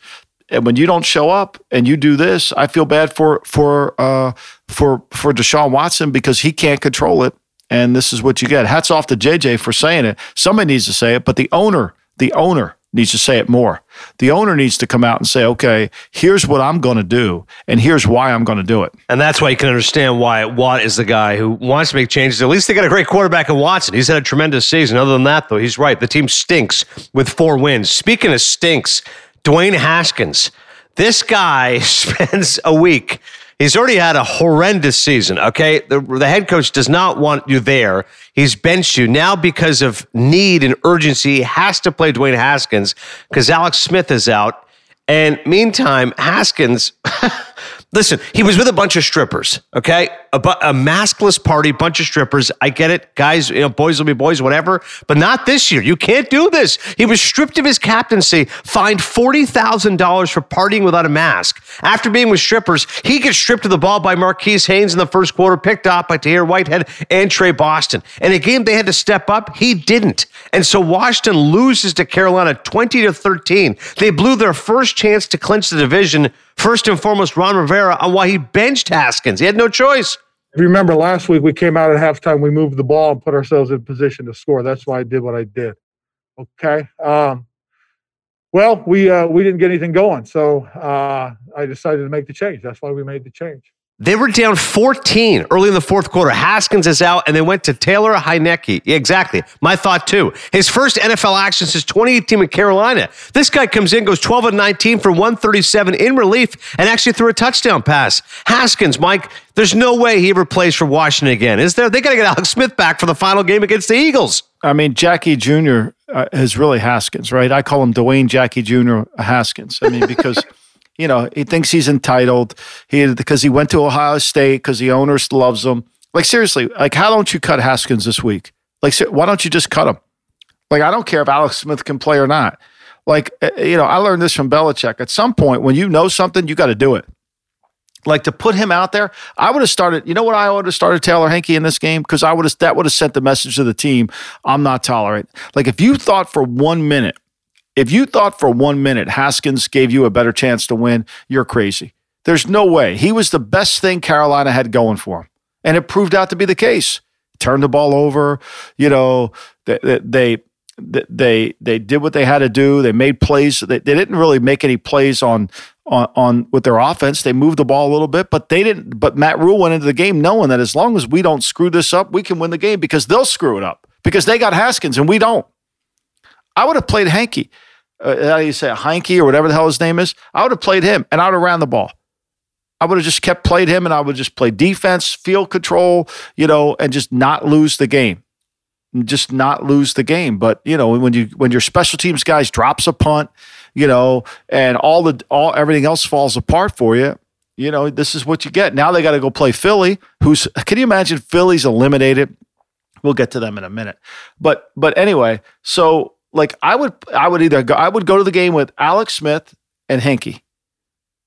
And when you don't show up and you do this, I feel bad for for uh, for for Deshaun Watson because he can't control it. And this is what you get. Hats off to JJ for saying it. Somebody needs to say it, but the owner, the owner needs to say it more. The owner needs to come out and say, okay, here's what I'm going to do, and here's why I'm going to do it. And that's why you can understand why Watt is the guy who wants to make changes. At least they got a great quarterback in Watson. He's had a tremendous season. Other than that, though, he's right. The team stinks with four wins. Speaking of stinks, Dwayne Haskins. This guy spends a week. He's already had a horrendous season. Okay. The, the head coach does not want you there. He's benched you. Now, because of need and urgency, he has to play Dwayne Haskins because Alex Smith is out. And meantime, Haskins Listen, he was with a bunch of strippers, okay? A, a, maskless party, bunch of strippers. I get it. Guys, you know, boys will be boys, whatever, but not this year. You can't do this. He was stripped of his captaincy, fined $40,000 for partying without a mask. After being with strippers, he gets stripped of the ball by Marquis Haynes in the first quarter, picked off by Tahir Whitehead and Tre Boston. In a game they had to step up, he didn't. And so Washington loses to Carolina 20 to 13. They blew their first chance to clinch the division First and foremost, Ron Rivera on why he benched Haskins. He had no choice. If you remember last week, we came out at halftime, we moved the ball and put ourselves in position to score. That's why I did what I did. Okay. Um, well, we uh, we didn't get anything going, so uh, I decided to make the change. That's why we made the change. They were down 14 early in the fourth quarter. Haskins is out, and they went to Taylor Heinicke. Exactly. My thought, too. His first NFL action since 2018 in Carolina. This guy comes in, goes 12 and 19 for 137 in relief, and actually threw a touchdown pass. Haskins, Mike, there's no way he ever plays for Washington again, is there? They got to get Alex Smith back for the final game against the Eagles. I mean, Jackie Jr. Uh, is really Haskins, right? I call him Dwayne Jackie Jr. Haskins. I mean, because. you know, he thinks he's entitled. He because he went to Ohio State because the owners loves him. Like seriously, like how don't you cut Haskins this week? Like why don't you just cut him? Like I don't care if Alex Smith can play or not. Like eh, eh, you know, I learned this from Belichick. At some point, when you know something, you got to do it. Like to put him out there, I would have started. You know what? I would have started Taylor Heinicke in this game because I would have that would have sent the message to the team. I'm not tolerating. Like if you thought for one minute if you thought for one minute Haskins gave you a better chance to win, you're crazy. There's no way. He was the best thing Carolina had going for him. And it proved out to be the case. Turned the ball over, you know, they they they they did what they had to do. They made plays. They, they didn't really make any plays on on, on with their offense. They moved the ball a little bit, but they didn't. But Matt Rhule went into the game knowing that as long as we don't screw this up, we can win the game because they'll screw it up because they got Haskins and we don't. I would have played Hanky. Uh, how do you say Hanky or whatever the hell his name is? I would have played him and I would have ran the ball. I would have just kept played him and I would just play defense, field control, you know, and just not lose the game. Just not lose the game. But you know, when you when your special teams guys drops a punt, you know, and all the all everything else falls apart for you, you know, this is what you get. Now they got to go play Philly, who's can you imagine Philly's eliminated? We'll get to them in a minute. But but anyway, so like I would I would either go I would go to the game with Alex Smith and Heinicke.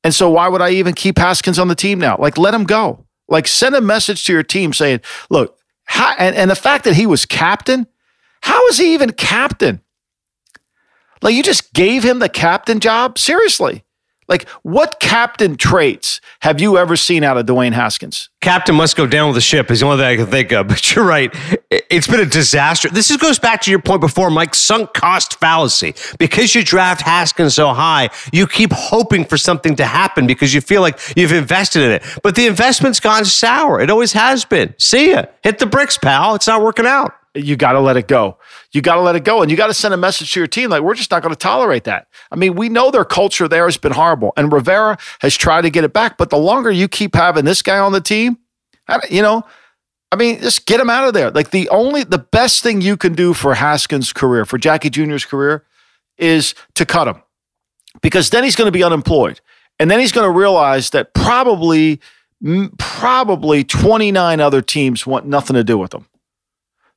And so why would I even keep Haskins on the team now? Like let him go. Like send a message to your team saying, look, how, and, and the fact that he was captain, how is he even captain? Like you just gave him the captain job? Seriously. Like, what captain traits have you ever seen out of Dwayne Haskins? Captain must go down with the ship is the only thing I can think of. But you're right. It's been a disaster. This is, goes back to your point before, Mike, sunk cost fallacy. Because you draft Haskins so high, you keep hoping for something to happen because you feel like you've invested in it. But the investment's gone sour. It always has been. See ya. Hit the bricks, pal. It's not working out you got to let it go. You got to let it go. And you got to send a message to your team like, we're just not going to tolerate that. I mean, we know their culture there has been horrible. And Rivera has tried to get it back. But the longer you keep having this guy on the team, you know, I mean, just get him out of there. Like the only, the best thing you can do for Haskins' career, for Jackie Jr.'s career, is to cut him because then he's going to be unemployed. And then he's going to realize that probably, probably 29 other teams want nothing to do with him.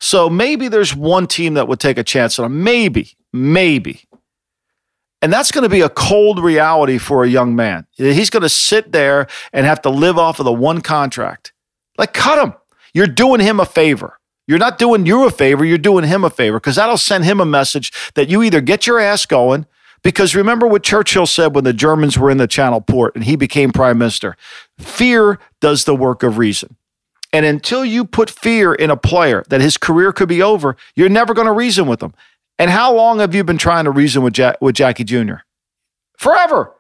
So maybe there's one team that would take a chance on him. Maybe, maybe. And that's going to be a cold reality for a young man. He's going to sit there and have to live off of the one contract. Like, cut him. You're doing him a favor. You're not doing you a favor, you're doing him a favor because that'll send him a message that you either get your ass going. Because remember what Churchill said when the Germans were in the Channel port and he became prime minister fear does the work of reason. And until you put fear in a player that his career could be over, you're never going to reason with him. And how long have you been trying to reason with, Jack, with Jackie Jr.? Forever.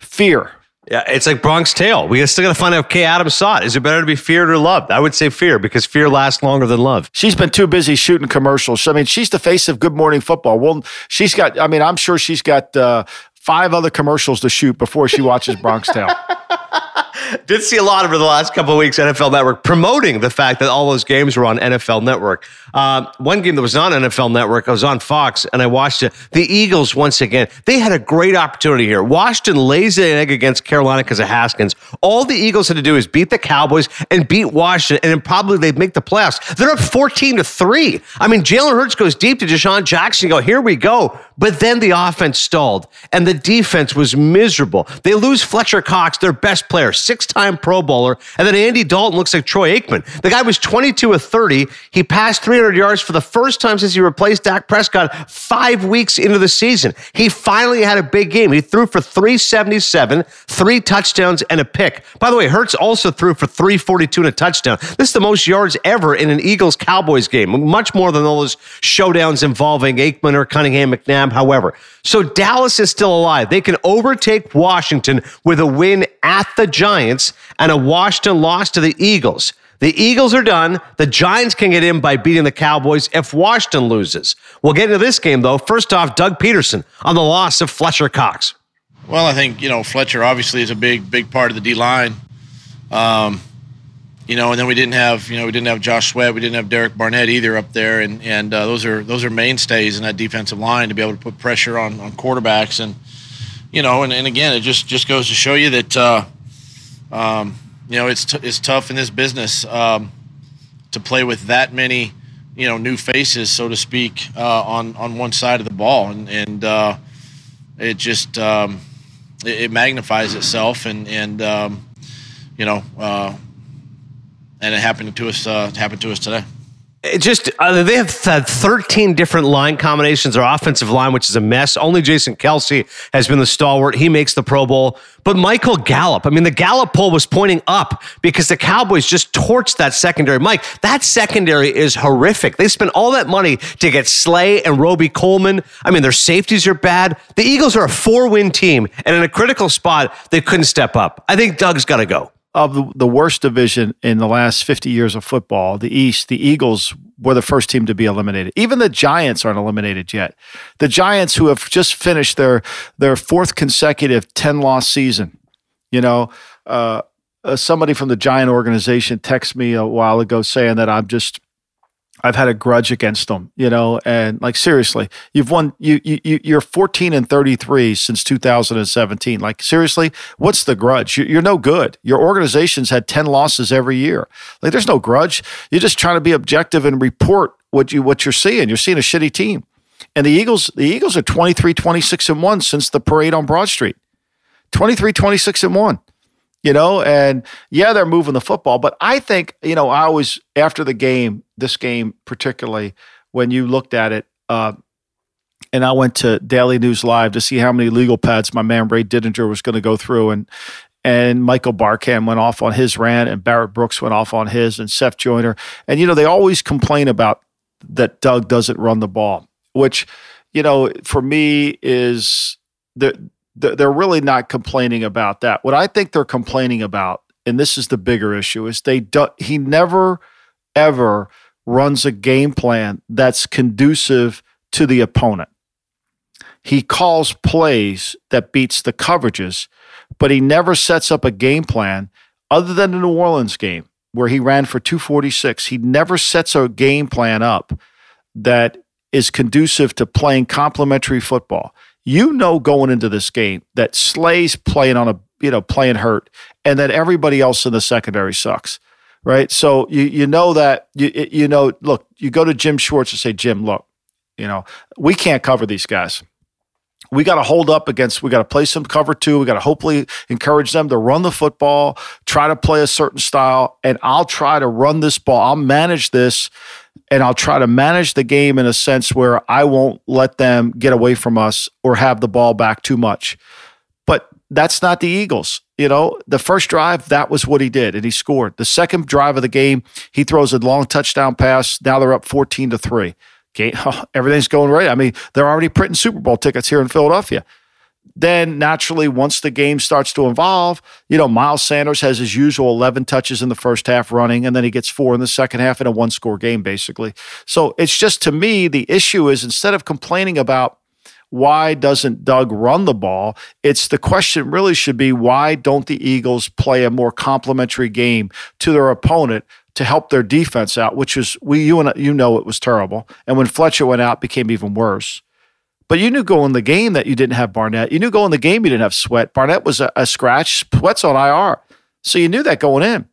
Fear. Yeah, it's like Bronx Tale. We still got to find out if Kay Adams saw it. Is it better to be feared or loved? I would say fear because fear lasts longer than love. She's been too busy shooting commercials. I mean, she's the face of Good Morning Football. Well, she's got. I mean, I'm sure she's got uh, five other commercials to shoot before she watches Bronx Tale. Did see a lot over the last couple of weeks, NFL Network promoting the fact that all those games were on NFL Network. Uh, one game that was on NFL Network, I was on Fox and I watched it. The Eagles, once again, they had a great opportunity here. Washington lays an egg against Carolina because of Haskins. All the Eagles had to do is beat the Cowboys and beat Washington, and then probably they'd make the playoffs. They're up 14 to 3. I mean, Jalen Hurts goes deep to DeSean Jackson. go, here we go. But then the offense stalled and the defense was miserable. They lose Fletcher Cox, their best player, six time Pro Bowler. And then Andy Dalton looks like Troy Aikman. The guy was 22 of 30. He passed 300 yards for the first time since he replaced Dak Prescott five weeks into the season. He finally had a big game. He threw for 377, three touchdowns, and a pick. By the way, Hurts also threw for 342 and a touchdown. This is the most yards ever in an Eagles Cowboys game, much more than all those showdowns involving Aikman or Cunningham McNabb, however. So Dallas is still alive. They can overtake Washington with a win at the Giants and a Washington loss to the Eagles. The Eagles are done. The Giants can get in by beating the Cowboys if Washington loses. We'll get into this game, though. First off, Doug Pederson on the loss of Fletcher Cox. Well, I think, you know, Fletcher obviously is a big, big part of the D line. Um, you know, and then we didn't have, you know, we didn't have Josh Sweat, we didn't have Derek Barnett either up there, and and uh, those are those are mainstays in that defensive line to be able to put pressure on on quarterbacks, and you know, and, and again, it just just goes to show you that, uh, um, you know, it's t- it's tough in this business um, to play with that many, you know, new faces, so to speak, uh, on on one side of the ball, and and uh, it just um, it, it, magnifies itself, and and um, you know uh, and it happened to us. Uh, happened to us today. It just uh, they have had 13 different line combinations. Their offensive line, which is a mess. Only Jason Kelce has been the stalwart. He makes the Pro Bowl. But Michael Gallup, I mean, the Gallup poll was pointing up because the Cowboys just torched that secondary. Mike, that secondary is horrific. They spent all that money to get Slay and Robey-Coleman. I mean, their safeties are bad. The Eagles are a four-win team, and in a critical spot, they couldn't step up. I think Doug's got to go of the, worst division in the last 50 years of football, the East, the Eagles were the first team to be eliminated. Even the Giants aren't eliminated yet. The Giants, who have just finished their their fourth consecutive 10 loss season, you know, uh, uh, somebody from the Giant organization texted me a while ago saying that I'm just I've had a grudge against them, you know, and like seriously, you've won you you you're 14 and 33 since 2017. Like seriously, what's the grudge? You're no good. Your organization's had 10 losses every year. Like there's no grudge. You're just trying to be objective and report what you what you're seeing. You're seeing a shitty team. And the Eagles the Eagles are 23 26 and 1 since the parade on Broad Street. 23 26 and 1 you know, and yeah, they're moving the football, but I think, you know, I always, after the game, this game particularly, when you looked at it, uh, and I went to Daily News Live to see how many legal pads my man Ray Didinger was going to go through, and and Michael Barkann went off on his rant, and Barrett Brooks went off on his, and Seth Joyner, and you know they always complain about that Doug doesn't run the ball, which you know for me is the they're really not complaining about that. What I think they're complaining about, and this is the bigger issue, is they do, he never ever runs a game plan that's conducive to the opponent. He calls plays that beats the coverages, but he never sets up a game plan other than the New Orleans game where he ran for 246. He never sets a game plan up that is conducive to playing complementary football you know going into this game that Slay's playing on a you know playing hurt, and that everybody else in the secondary sucks, right? So you you know that you you know look you go to Jim Schwartz and say Jim look, you know we can't cover these guys. We got to hold up against. We got to play some cover two. We got to hopefully encourage them to run the football, try to play a certain style, and I'll try to run this ball. I'll manage this and I'll try to manage the game in a sense where I won't let them get away from us or have the ball back too much. But that's not the Eagles. You know, the first drive, that was what he did, and he scored. The second drive of the game, he throws a long touchdown pass. Now they're up 14 to 3. Okay, everything's going right. I mean, they're already printing Super Bowl tickets here in Philadelphia then naturally, once the game starts to evolve, you know, Miles Sanders has his usual 11 touches in the first half running, and then he gets four in the second half in a one score game, basically. So it's just to me, the issue is instead of complaining about why doesn't Doug run the ball? It's the question really should be why don't the Eagles play a more complementary game to their opponent to help their defense out, which is we you and you know it was terrible. And when Fletcher went out, became even worse. But you knew going the game that you didn't have Barnett. You knew going the game you didn't have Sweat. Barnett was a, a scratch. Sweat's on IR. So you knew that going in.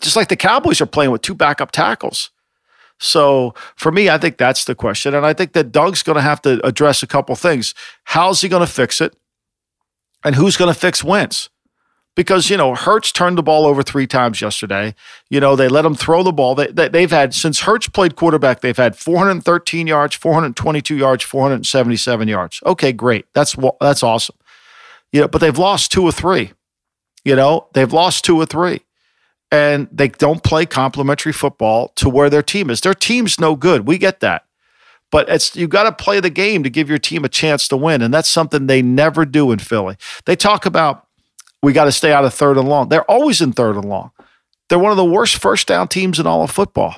Just like the Cowboys are playing with two backup tackles. So for me, I think that's the question. And I think that Doug's going to have to address a couple things. How's he going to fix it? And who's going to fix Wentz? Because you know Hurts turned the ball over three times yesterday. You know they let him throw the ball. They, they have had since Hurts played quarterback, they've had 413 yards, 422 yards, 477 yards. Okay, great. That's that's awesome. You know, but they've lost two or three. You know they've lost two or three, and they don't play complementary football to where their team is. Their team's no good. We get that. But it's you got to play the game to give your team a chance to win, and that's something they never do in Philly. They talk about we got to stay out of third and long. They're always in third and long. They're one of the worst first down teams in all of football.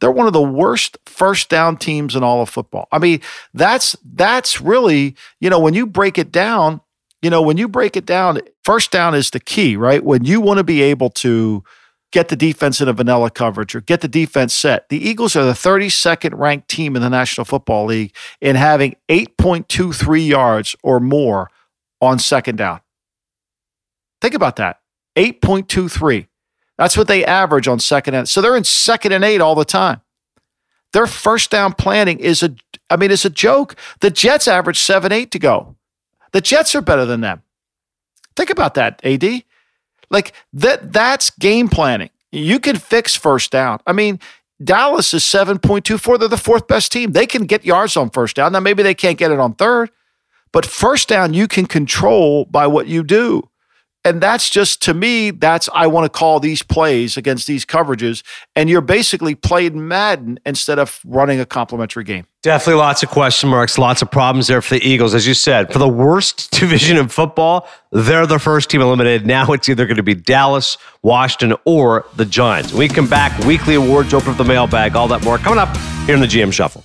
They're one of the worst first down teams in all of football. I mean, that's that's really, you know, when you break it down, you know, when you break it down, first down is the key, right? When you want to be able to get the defense in a vanilla coverage or get the defense set. The Eagles are the 32nd ranked team in the National Football League in having 8.23 yards or more on second down. Think about that 8.23. That's what they average on second and so they're in second and eight all the time. Their first down planning is a I mean it's a joke. The Jets average 7 8 to go. The Jets are better than them. Think about that, AD. Like that that's game planning. You can fix first down. I mean, Dallas is 7.24. They're the fourth best team. They can get yards on first down. Now maybe they can't get it on third, but first down you can control by what you do. And that's just to me, that's I want to call these plays against these coverages. And you're basically playing Madden instead of running a complementary game. Definitely lots of question marks, lots of problems there for the Eagles. As you said, for the worst division in football, they're the first team eliminated. Now it's either going to be Dallas, Washington, or the Giants. When we come back, weekly awards, open up the mailbag, all that more coming up here in the GM Shuffle.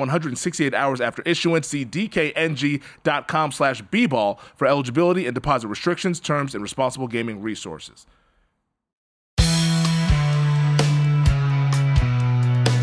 168 hours after issuance. See dkng.com slash bball for eligibility and deposit restrictions, terms, and responsible gaming resources.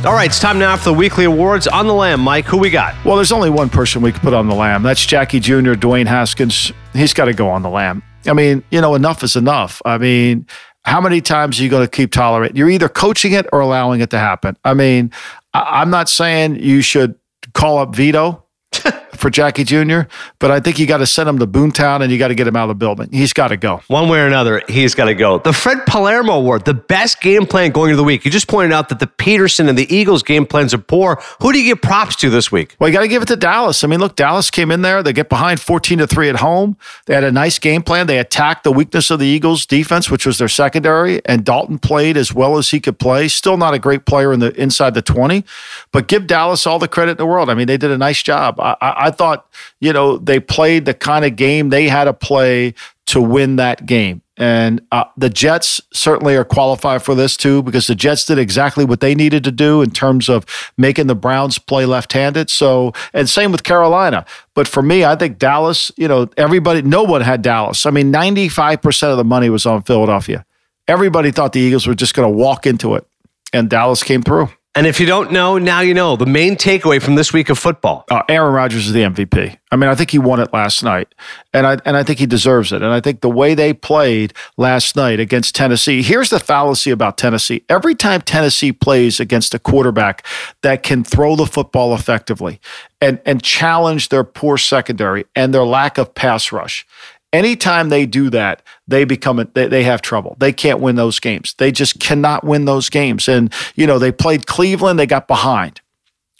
All right, it's time now for the weekly awards on the lamb. Mike, who we got? Well, there's only one person we could put on the lamb. That's Jackie Jr., Dwayne Haskins. He's got to go on the lamb. I mean, you know, enough is enough. I mean, how many times are you going to keep tolerating? You're either coaching it or allowing it to happen. I mean, I- I'm not saying you should call up Vito for Jackie Jr., but I think you got to send him to Boontown and you got to get him out of the building. He's got to go. One way or another, he's got to go. The Fred Palermo Award, the best game plan going into the week. You just pointed out that the Pederson and the Eagles game plans are poor. Who do you give props to this week? Well, you got to give it to Dallas. I mean, look, Dallas came in there. They get behind 14 to 3 at home. They had a nice game plan. They attacked the weakness of the Eagles defense, which was their secondary, and Dalton played as well as he could play. Still not a great player in the inside the 20, but give Dallas all the credit in the world. I mean, they did a nice job. I, I, I thought, you know, they played the kind of game they had to play to win that game. And uh, the Jets certainly are qualified for this too, because the Jets did exactly what they needed to do in terms of making the Browns play left handed. So, and same with Carolina. But for me, I think Dallas, you know, everybody, no one had Dallas. I mean, 95% of the money was on Philadelphia. Everybody thought the Eagles were just going to walk into it, and Dallas came through. And if you don't know, now you know. The main takeaway from this week of football. Uh, Aaron Rodgers is the MVP. I mean, I think he won it last night, and I and I think he deserves it. And I think the way they played last night against Tennessee. Here's the fallacy about Tennessee: every time Tennessee plays against a quarterback that can throw the football effectively and and challenge their poor secondary and their lack of pass rush, anytime they do that, they become they, they have trouble. They can't win those games. They just cannot win those games. And you know, they played Cleveland, they got behind.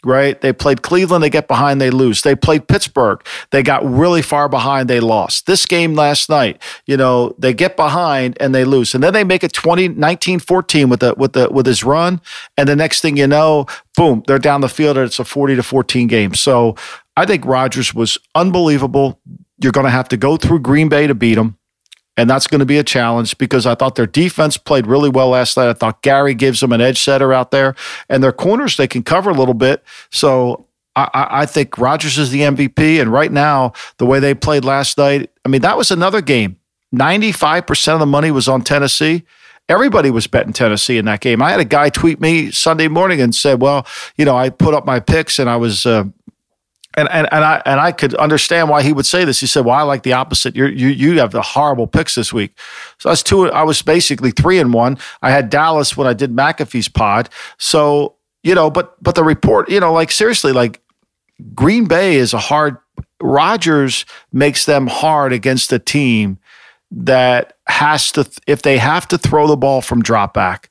Right? They played Cleveland, they get behind, they lose. They played Pittsburgh, they got really far behind, they lost. This game last night, you know, they get behind and they lose. And then they make it 20 19-14 with the with the with his run, and the next thing you know, boom, they're down the field and it's a 40 to 14 game. So I think Rodgers was unbelievable. You're going to have to go through Green Bay to beat them. And that's going to be a challenge because I thought their defense played really well last night. I thought Gary gives them an edge setter out there, and their corners they can cover a little bit. So I, I think Rodgers is the MVP. And right now, the way they played last night, I mean, that was another game. 95% of the money was on Tennessee. Everybody was betting Tennessee in that game. I had a guy tweet me Sunday morning and said, "Well, you know, I put up my picks and I was uh, and, and and I and I could understand why he would say this. He said, "Well, I like the opposite. You're, you you have the horrible picks this week." So I was two. I was basically three and one. I had Dallas when I did McAfee's pod. So you know, but but the report, you know, like seriously, like Green Bay is a hard. Rodgers makes them hard against a team that has to if they have to throw the ball from drop back,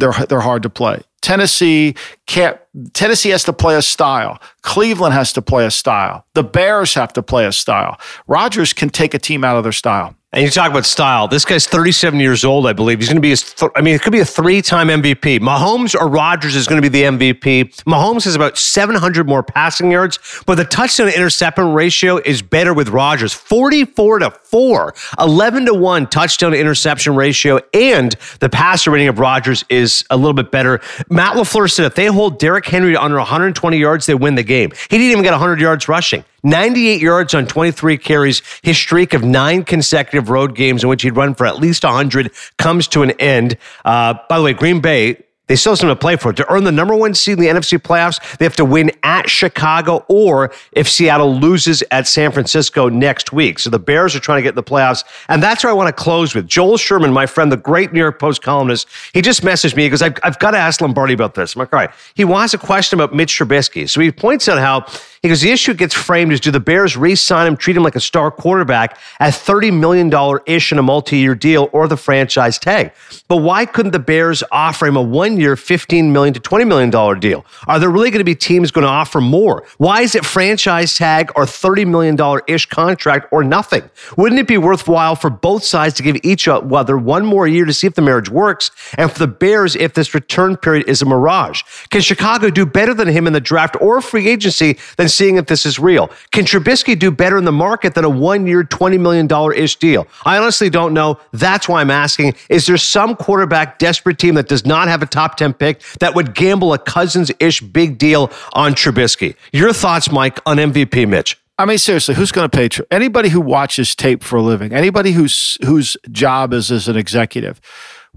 they're they're hard to play. Tennessee can't Tennessee has to play a style. Cleveland has to play a style. The Bears have to play a style. Rodgers can take a team out of their style. And you talk about style. This guy's 37 years old, I believe. He's going to be, th- I mean, it could be a three time MVP. Mahomes or Rodgers is going to be the MVP. Mahomes has about 700 more passing yards, but the touchdown to interception ratio is better with Rodgers 44 to 4, 11 to 1 touchdown to interception ratio, and the passer rating of Rodgers is a little bit better. Matt LaFleur said if they hold Derrick Henry to under 120 yards, they win the game. He didn't even get 100 yards rushing. 98 yards on 23 carries. His streak of nine consecutive road games in which he'd run for at least 100 comes to an end. Uh, by the way, Green Bay they still have something to play for. To earn the number one seed in the NFC playoffs, they have to win at Chicago or if Seattle loses at San Francisco next week. So the Bears are trying to get in the playoffs. And that's where I want to close with. Joel Sherman, my friend, the great New York Post columnist, he just messaged me because I've, I've got to ask Lombardi about this. I'm like, all right. He wants a question about Mitch Trubisky. So he points out how he goes, the issue gets framed is do the Bears re sign him, treat him like a star quarterback at $30 million ish in a multi year deal or the franchise tag? But why couldn't the Bears offer him a one year, 15 million to $20 million deal? Are there really going to be teams going to offer more? Why is it franchise tag or $30 million ish contract or nothing? Wouldn't it be worthwhile for both sides to give each other one more year to see if the marriage works and for the Bears if this return period is a mirage? Can Chicago do better than him in the draft or free agency than seeing if this is real. Can Trubisky do better in the market than a one year, $20 million ish deal? I honestly don't know. That's why I'm asking is there some quarterback desperate team that does not have a top 10 pick that would gamble a Cousins ish big deal on Trubisky? Your thoughts, Mike, on MVP Mitch? I mean, seriously, who's going to pay? Tr- anybody who watches tape for a living, anybody whose whose job is as an executive,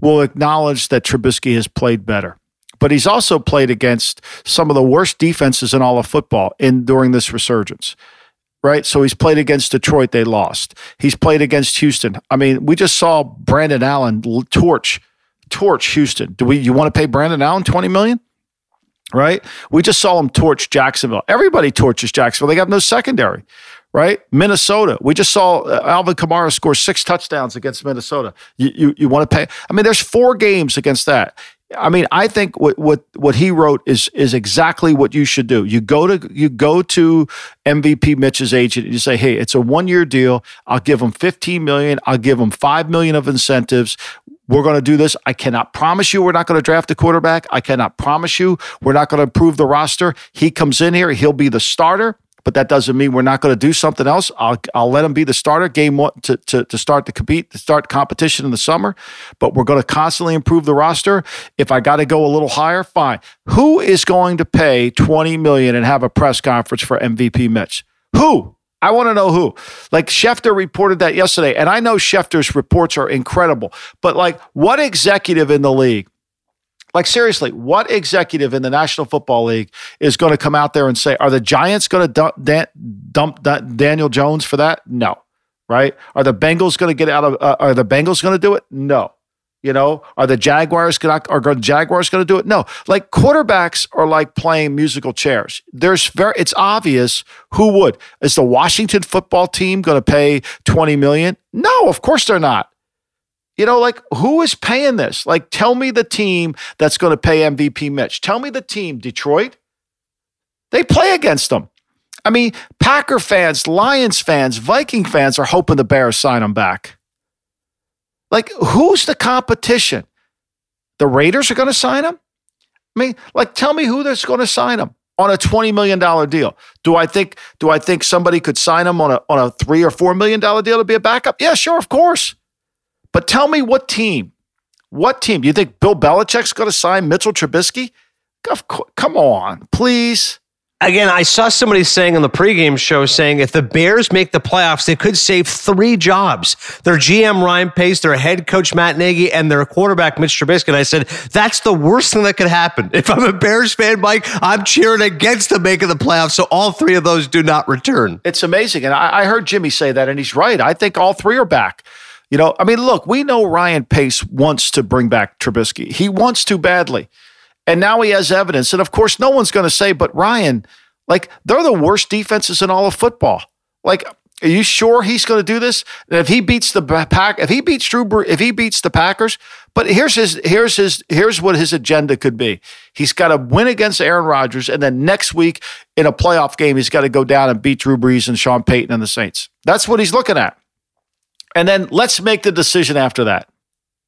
will acknowledge that Trubisky has played better but he's also played against some of the worst defenses in all of football in during this resurgence. Right. So he's played against Detroit, they lost. He's played against Houston. I mean, we just saw Brandon Allen torch, torch Houston. Do we you want to pay Brandon Allen 20 million? Right? We just saw him torch Jacksonville. Everybody torches Jacksonville. They have no secondary right? Minnesota. We just saw uh, Alvin Kamara score six touchdowns against Minnesota. You, you, you want to pay? I mean, there's four games against that. I mean, I think what what what he wrote is is exactly what you should do. You go to you go to MVP Mitch's agent and you say, "Hey, it's a one year deal. I'll give him 15 million. I'll give him 5 million of incentives. We're going to do this. I cannot promise you we're not going to draft a quarterback. I cannot promise you we're not going to improve the roster. He comes in here, he'll be the starter but that doesn't mean we're not going to do something else. I'll, I'll let him be the starter game one to, to, to start the compete, to start competition in the summer, but we're going to constantly improve the roster. If I got to go a little higher, fine. Who is going to pay 20 million and have a press conference for MVP Mitch? Who? I want to know who. Like Schefter reported that yesterday, and I know Schefter's reports are incredible, but like what executive in the league like, seriously, what executive in the National Football League is going to come out there and say, are the Giants going to dump, Dan, dump Daniel Jones for that? No. Right? Are the Bengals going to get out of, uh, are the Bengals going to do it? No. You know, are the Jaguars to, are the Jaguars to do it? No. Like quarterbacks are like playing musical chairs. There's very, it's obvious who would. Is the Washington football team going to pay 20 million? No, of course they're not. You know, like who is paying this? Like, tell me the team that's going to pay MVP Mitch. Tell me the team, Detroit. They play against them. I mean, Packer fans, Lions fans, Viking fans are hoping the Bears sign him back. Like, who's the competition? The Raiders are going to sign him? I mean, like, tell me who that's going to sign him. on a $20 million deal. Do I think do I think somebody could sign him on a on a three or four million dollar deal to be a backup? Yeah, sure, of course. But tell me what team, what team? Do you think Bill Belichick's going to sign Mitchell Trubisky? Come on, please. Again, I saw somebody saying on the pregame show saying if the Bears make the playoffs, they could save three jobs. Their GM Ryan Pace, their head coach Matt Nagy, and their quarterback Mitch Trubisky. And I said, that's the worst thing that could happen. If I'm a Bears fan, Mike, I'm cheering against them making the playoffs. So all three of those do not return. It's amazing. And I, I heard Jimmy say that, and he's right. I think all three are back. You know, I mean, look, we know Ryan Pace wants to bring back Trubisky. He wants to badly. And now he has evidence. And of course, no one's going to say, but Ryan, like, they're the worst defenses in all of football. Like, are you sure he's going to do this? And if he beats the pack, if he beats Drew, if he beats the Packers, but here's his, here's his, here's what his agenda could be. He's got to win against Aaron Rodgers, and then next week in a playoff game, he's got to go down and beat Drew Brees and Sean Payton and the Saints. That's what he's looking at. And then let's make the decision after that.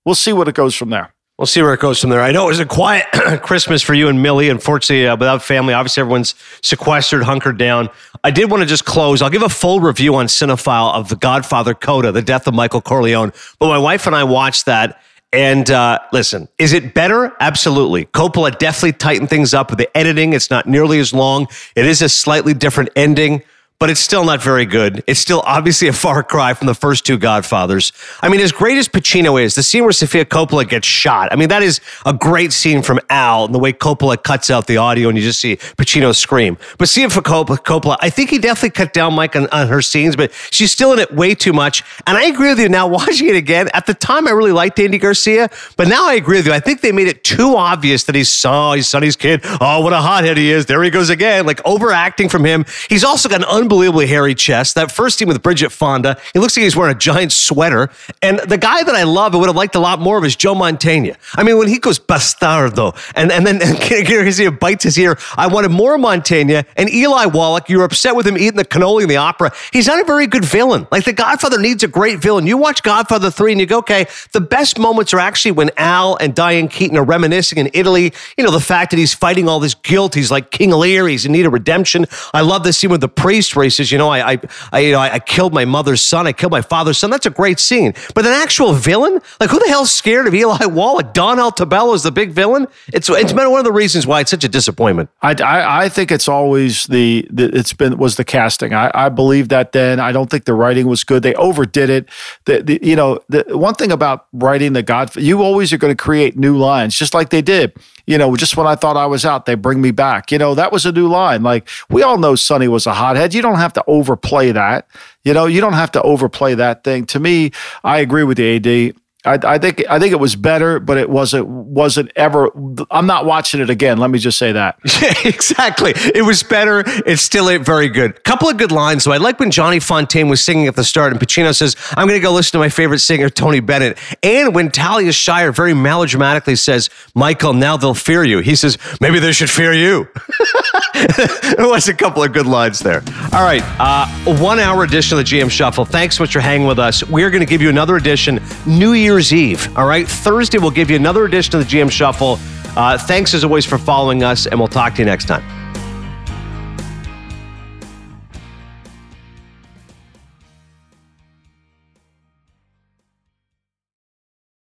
We'll see what it goes from there. We'll see where it goes from there. I know it was a quiet Christmas for you and Millie. Unfortunately, uh, without family, obviously everyone's sequestered, hunkered down. I did want to just close. I'll give a full review on Cinephile of The Godfather Coda, the death of Michael Corleone. But my wife and I watched that. And uh, listen, is it better? Absolutely. Coppola definitely tightened things up with the editing. It's not nearly as long. It is a slightly different ending but it's still not very good. It's still obviously a far cry from the first two Godfathers. I mean, as great as Pacino is, the scene where Sofia Coppola gets shot, I mean, that is a great scene from Al and the way Coppola cuts out the audio and you just see Pacino scream. But seeing for Coppola, I think he definitely cut down Mike on, on her scenes, but she's still in it way too much. And I agree with you now watching it again. At the time, I really liked Andy Garcia, but now I agree with you. I think they made it too obvious that he's, oh, he's Sonny's kid. Oh, what a hothead he is. There he goes again. Like overacting from him. He's also got an unbelievably hairy chest. That first scene with Bridget Fonda, he looks like he's wearing a giant sweater. And the guy that I love and would have liked a lot more of is Joe Mantegna. I mean, when he goes bastardo and, and then Garcia bites his ear, I wanted more Mantegna. And Eli Wallach, you're upset with him eating the cannoli in the opera. He's not a very good villain. Like The Godfather needs a great villain. You watch Godfather 3 and you go, okay, the best moments are actually when Al and Diane Keaton are reminiscing in Italy. You know, the fact that he's fighting all this guilt. He's like King Lear. He's in need of redemption. I love the scene with the priest races. You know, I, I, I, you know, I, I killed my mother's son. I killed my father's son. That's a great scene. But an actual villain, like who the hell's scared of Eli Wallach? Don Altobello is the big villain. It's it's been one of the reasons why it's such a disappointment. I, I, I think it's always the, the, it's been was the casting. I, I believe that then. I don't think the writing was good. They overdid it. The, the you know the one thing about writing the God, you always are going to create new lines, just like they did you know, just when I thought I was out, they bring me back. You know, that was a new line. Like we all know Sonny was a hothead. You don't have to overplay that. You know, you don't have to overplay that thing. To me, I agree with the AD. I, I, think I think it was better, but it wasn't wasn't ever. I'm not watching it again. Let me just say that. exactly. It was better. It's still very good. Couple of good lines though. I like when Johnny Fontane was singing at the start, and Pacino says, "I'm going to go listen to my favorite singer, Tony Bennett." And when Talia Shire very melodramatically says, "Michael, now they'll fear you," he says, "Maybe they should fear you." there was a couple of good lines there. All right, uh, one hour edition of the GM Shuffle. Thanks so much for hanging with us. We're going to give you another edition New Year's Eve. All right, Thursday we'll give you another edition of the GM Shuffle. Uh, thanks as always for following us, and we'll talk to you next time.